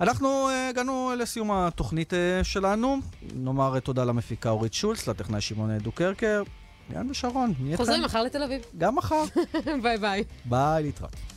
[SPEAKER 2] אנחנו אה, הגענו לסיום התוכנית אה, שלנו. נאמר אה, תודה למפיקה אורית שולץ, לטכנאי שמעון דוקרקר. יאן ושרון, נהיה.
[SPEAKER 1] חוזרים מחר לתל אביב.
[SPEAKER 2] גם מחר.
[SPEAKER 1] ביי ביי.
[SPEAKER 2] ביי, להתראות.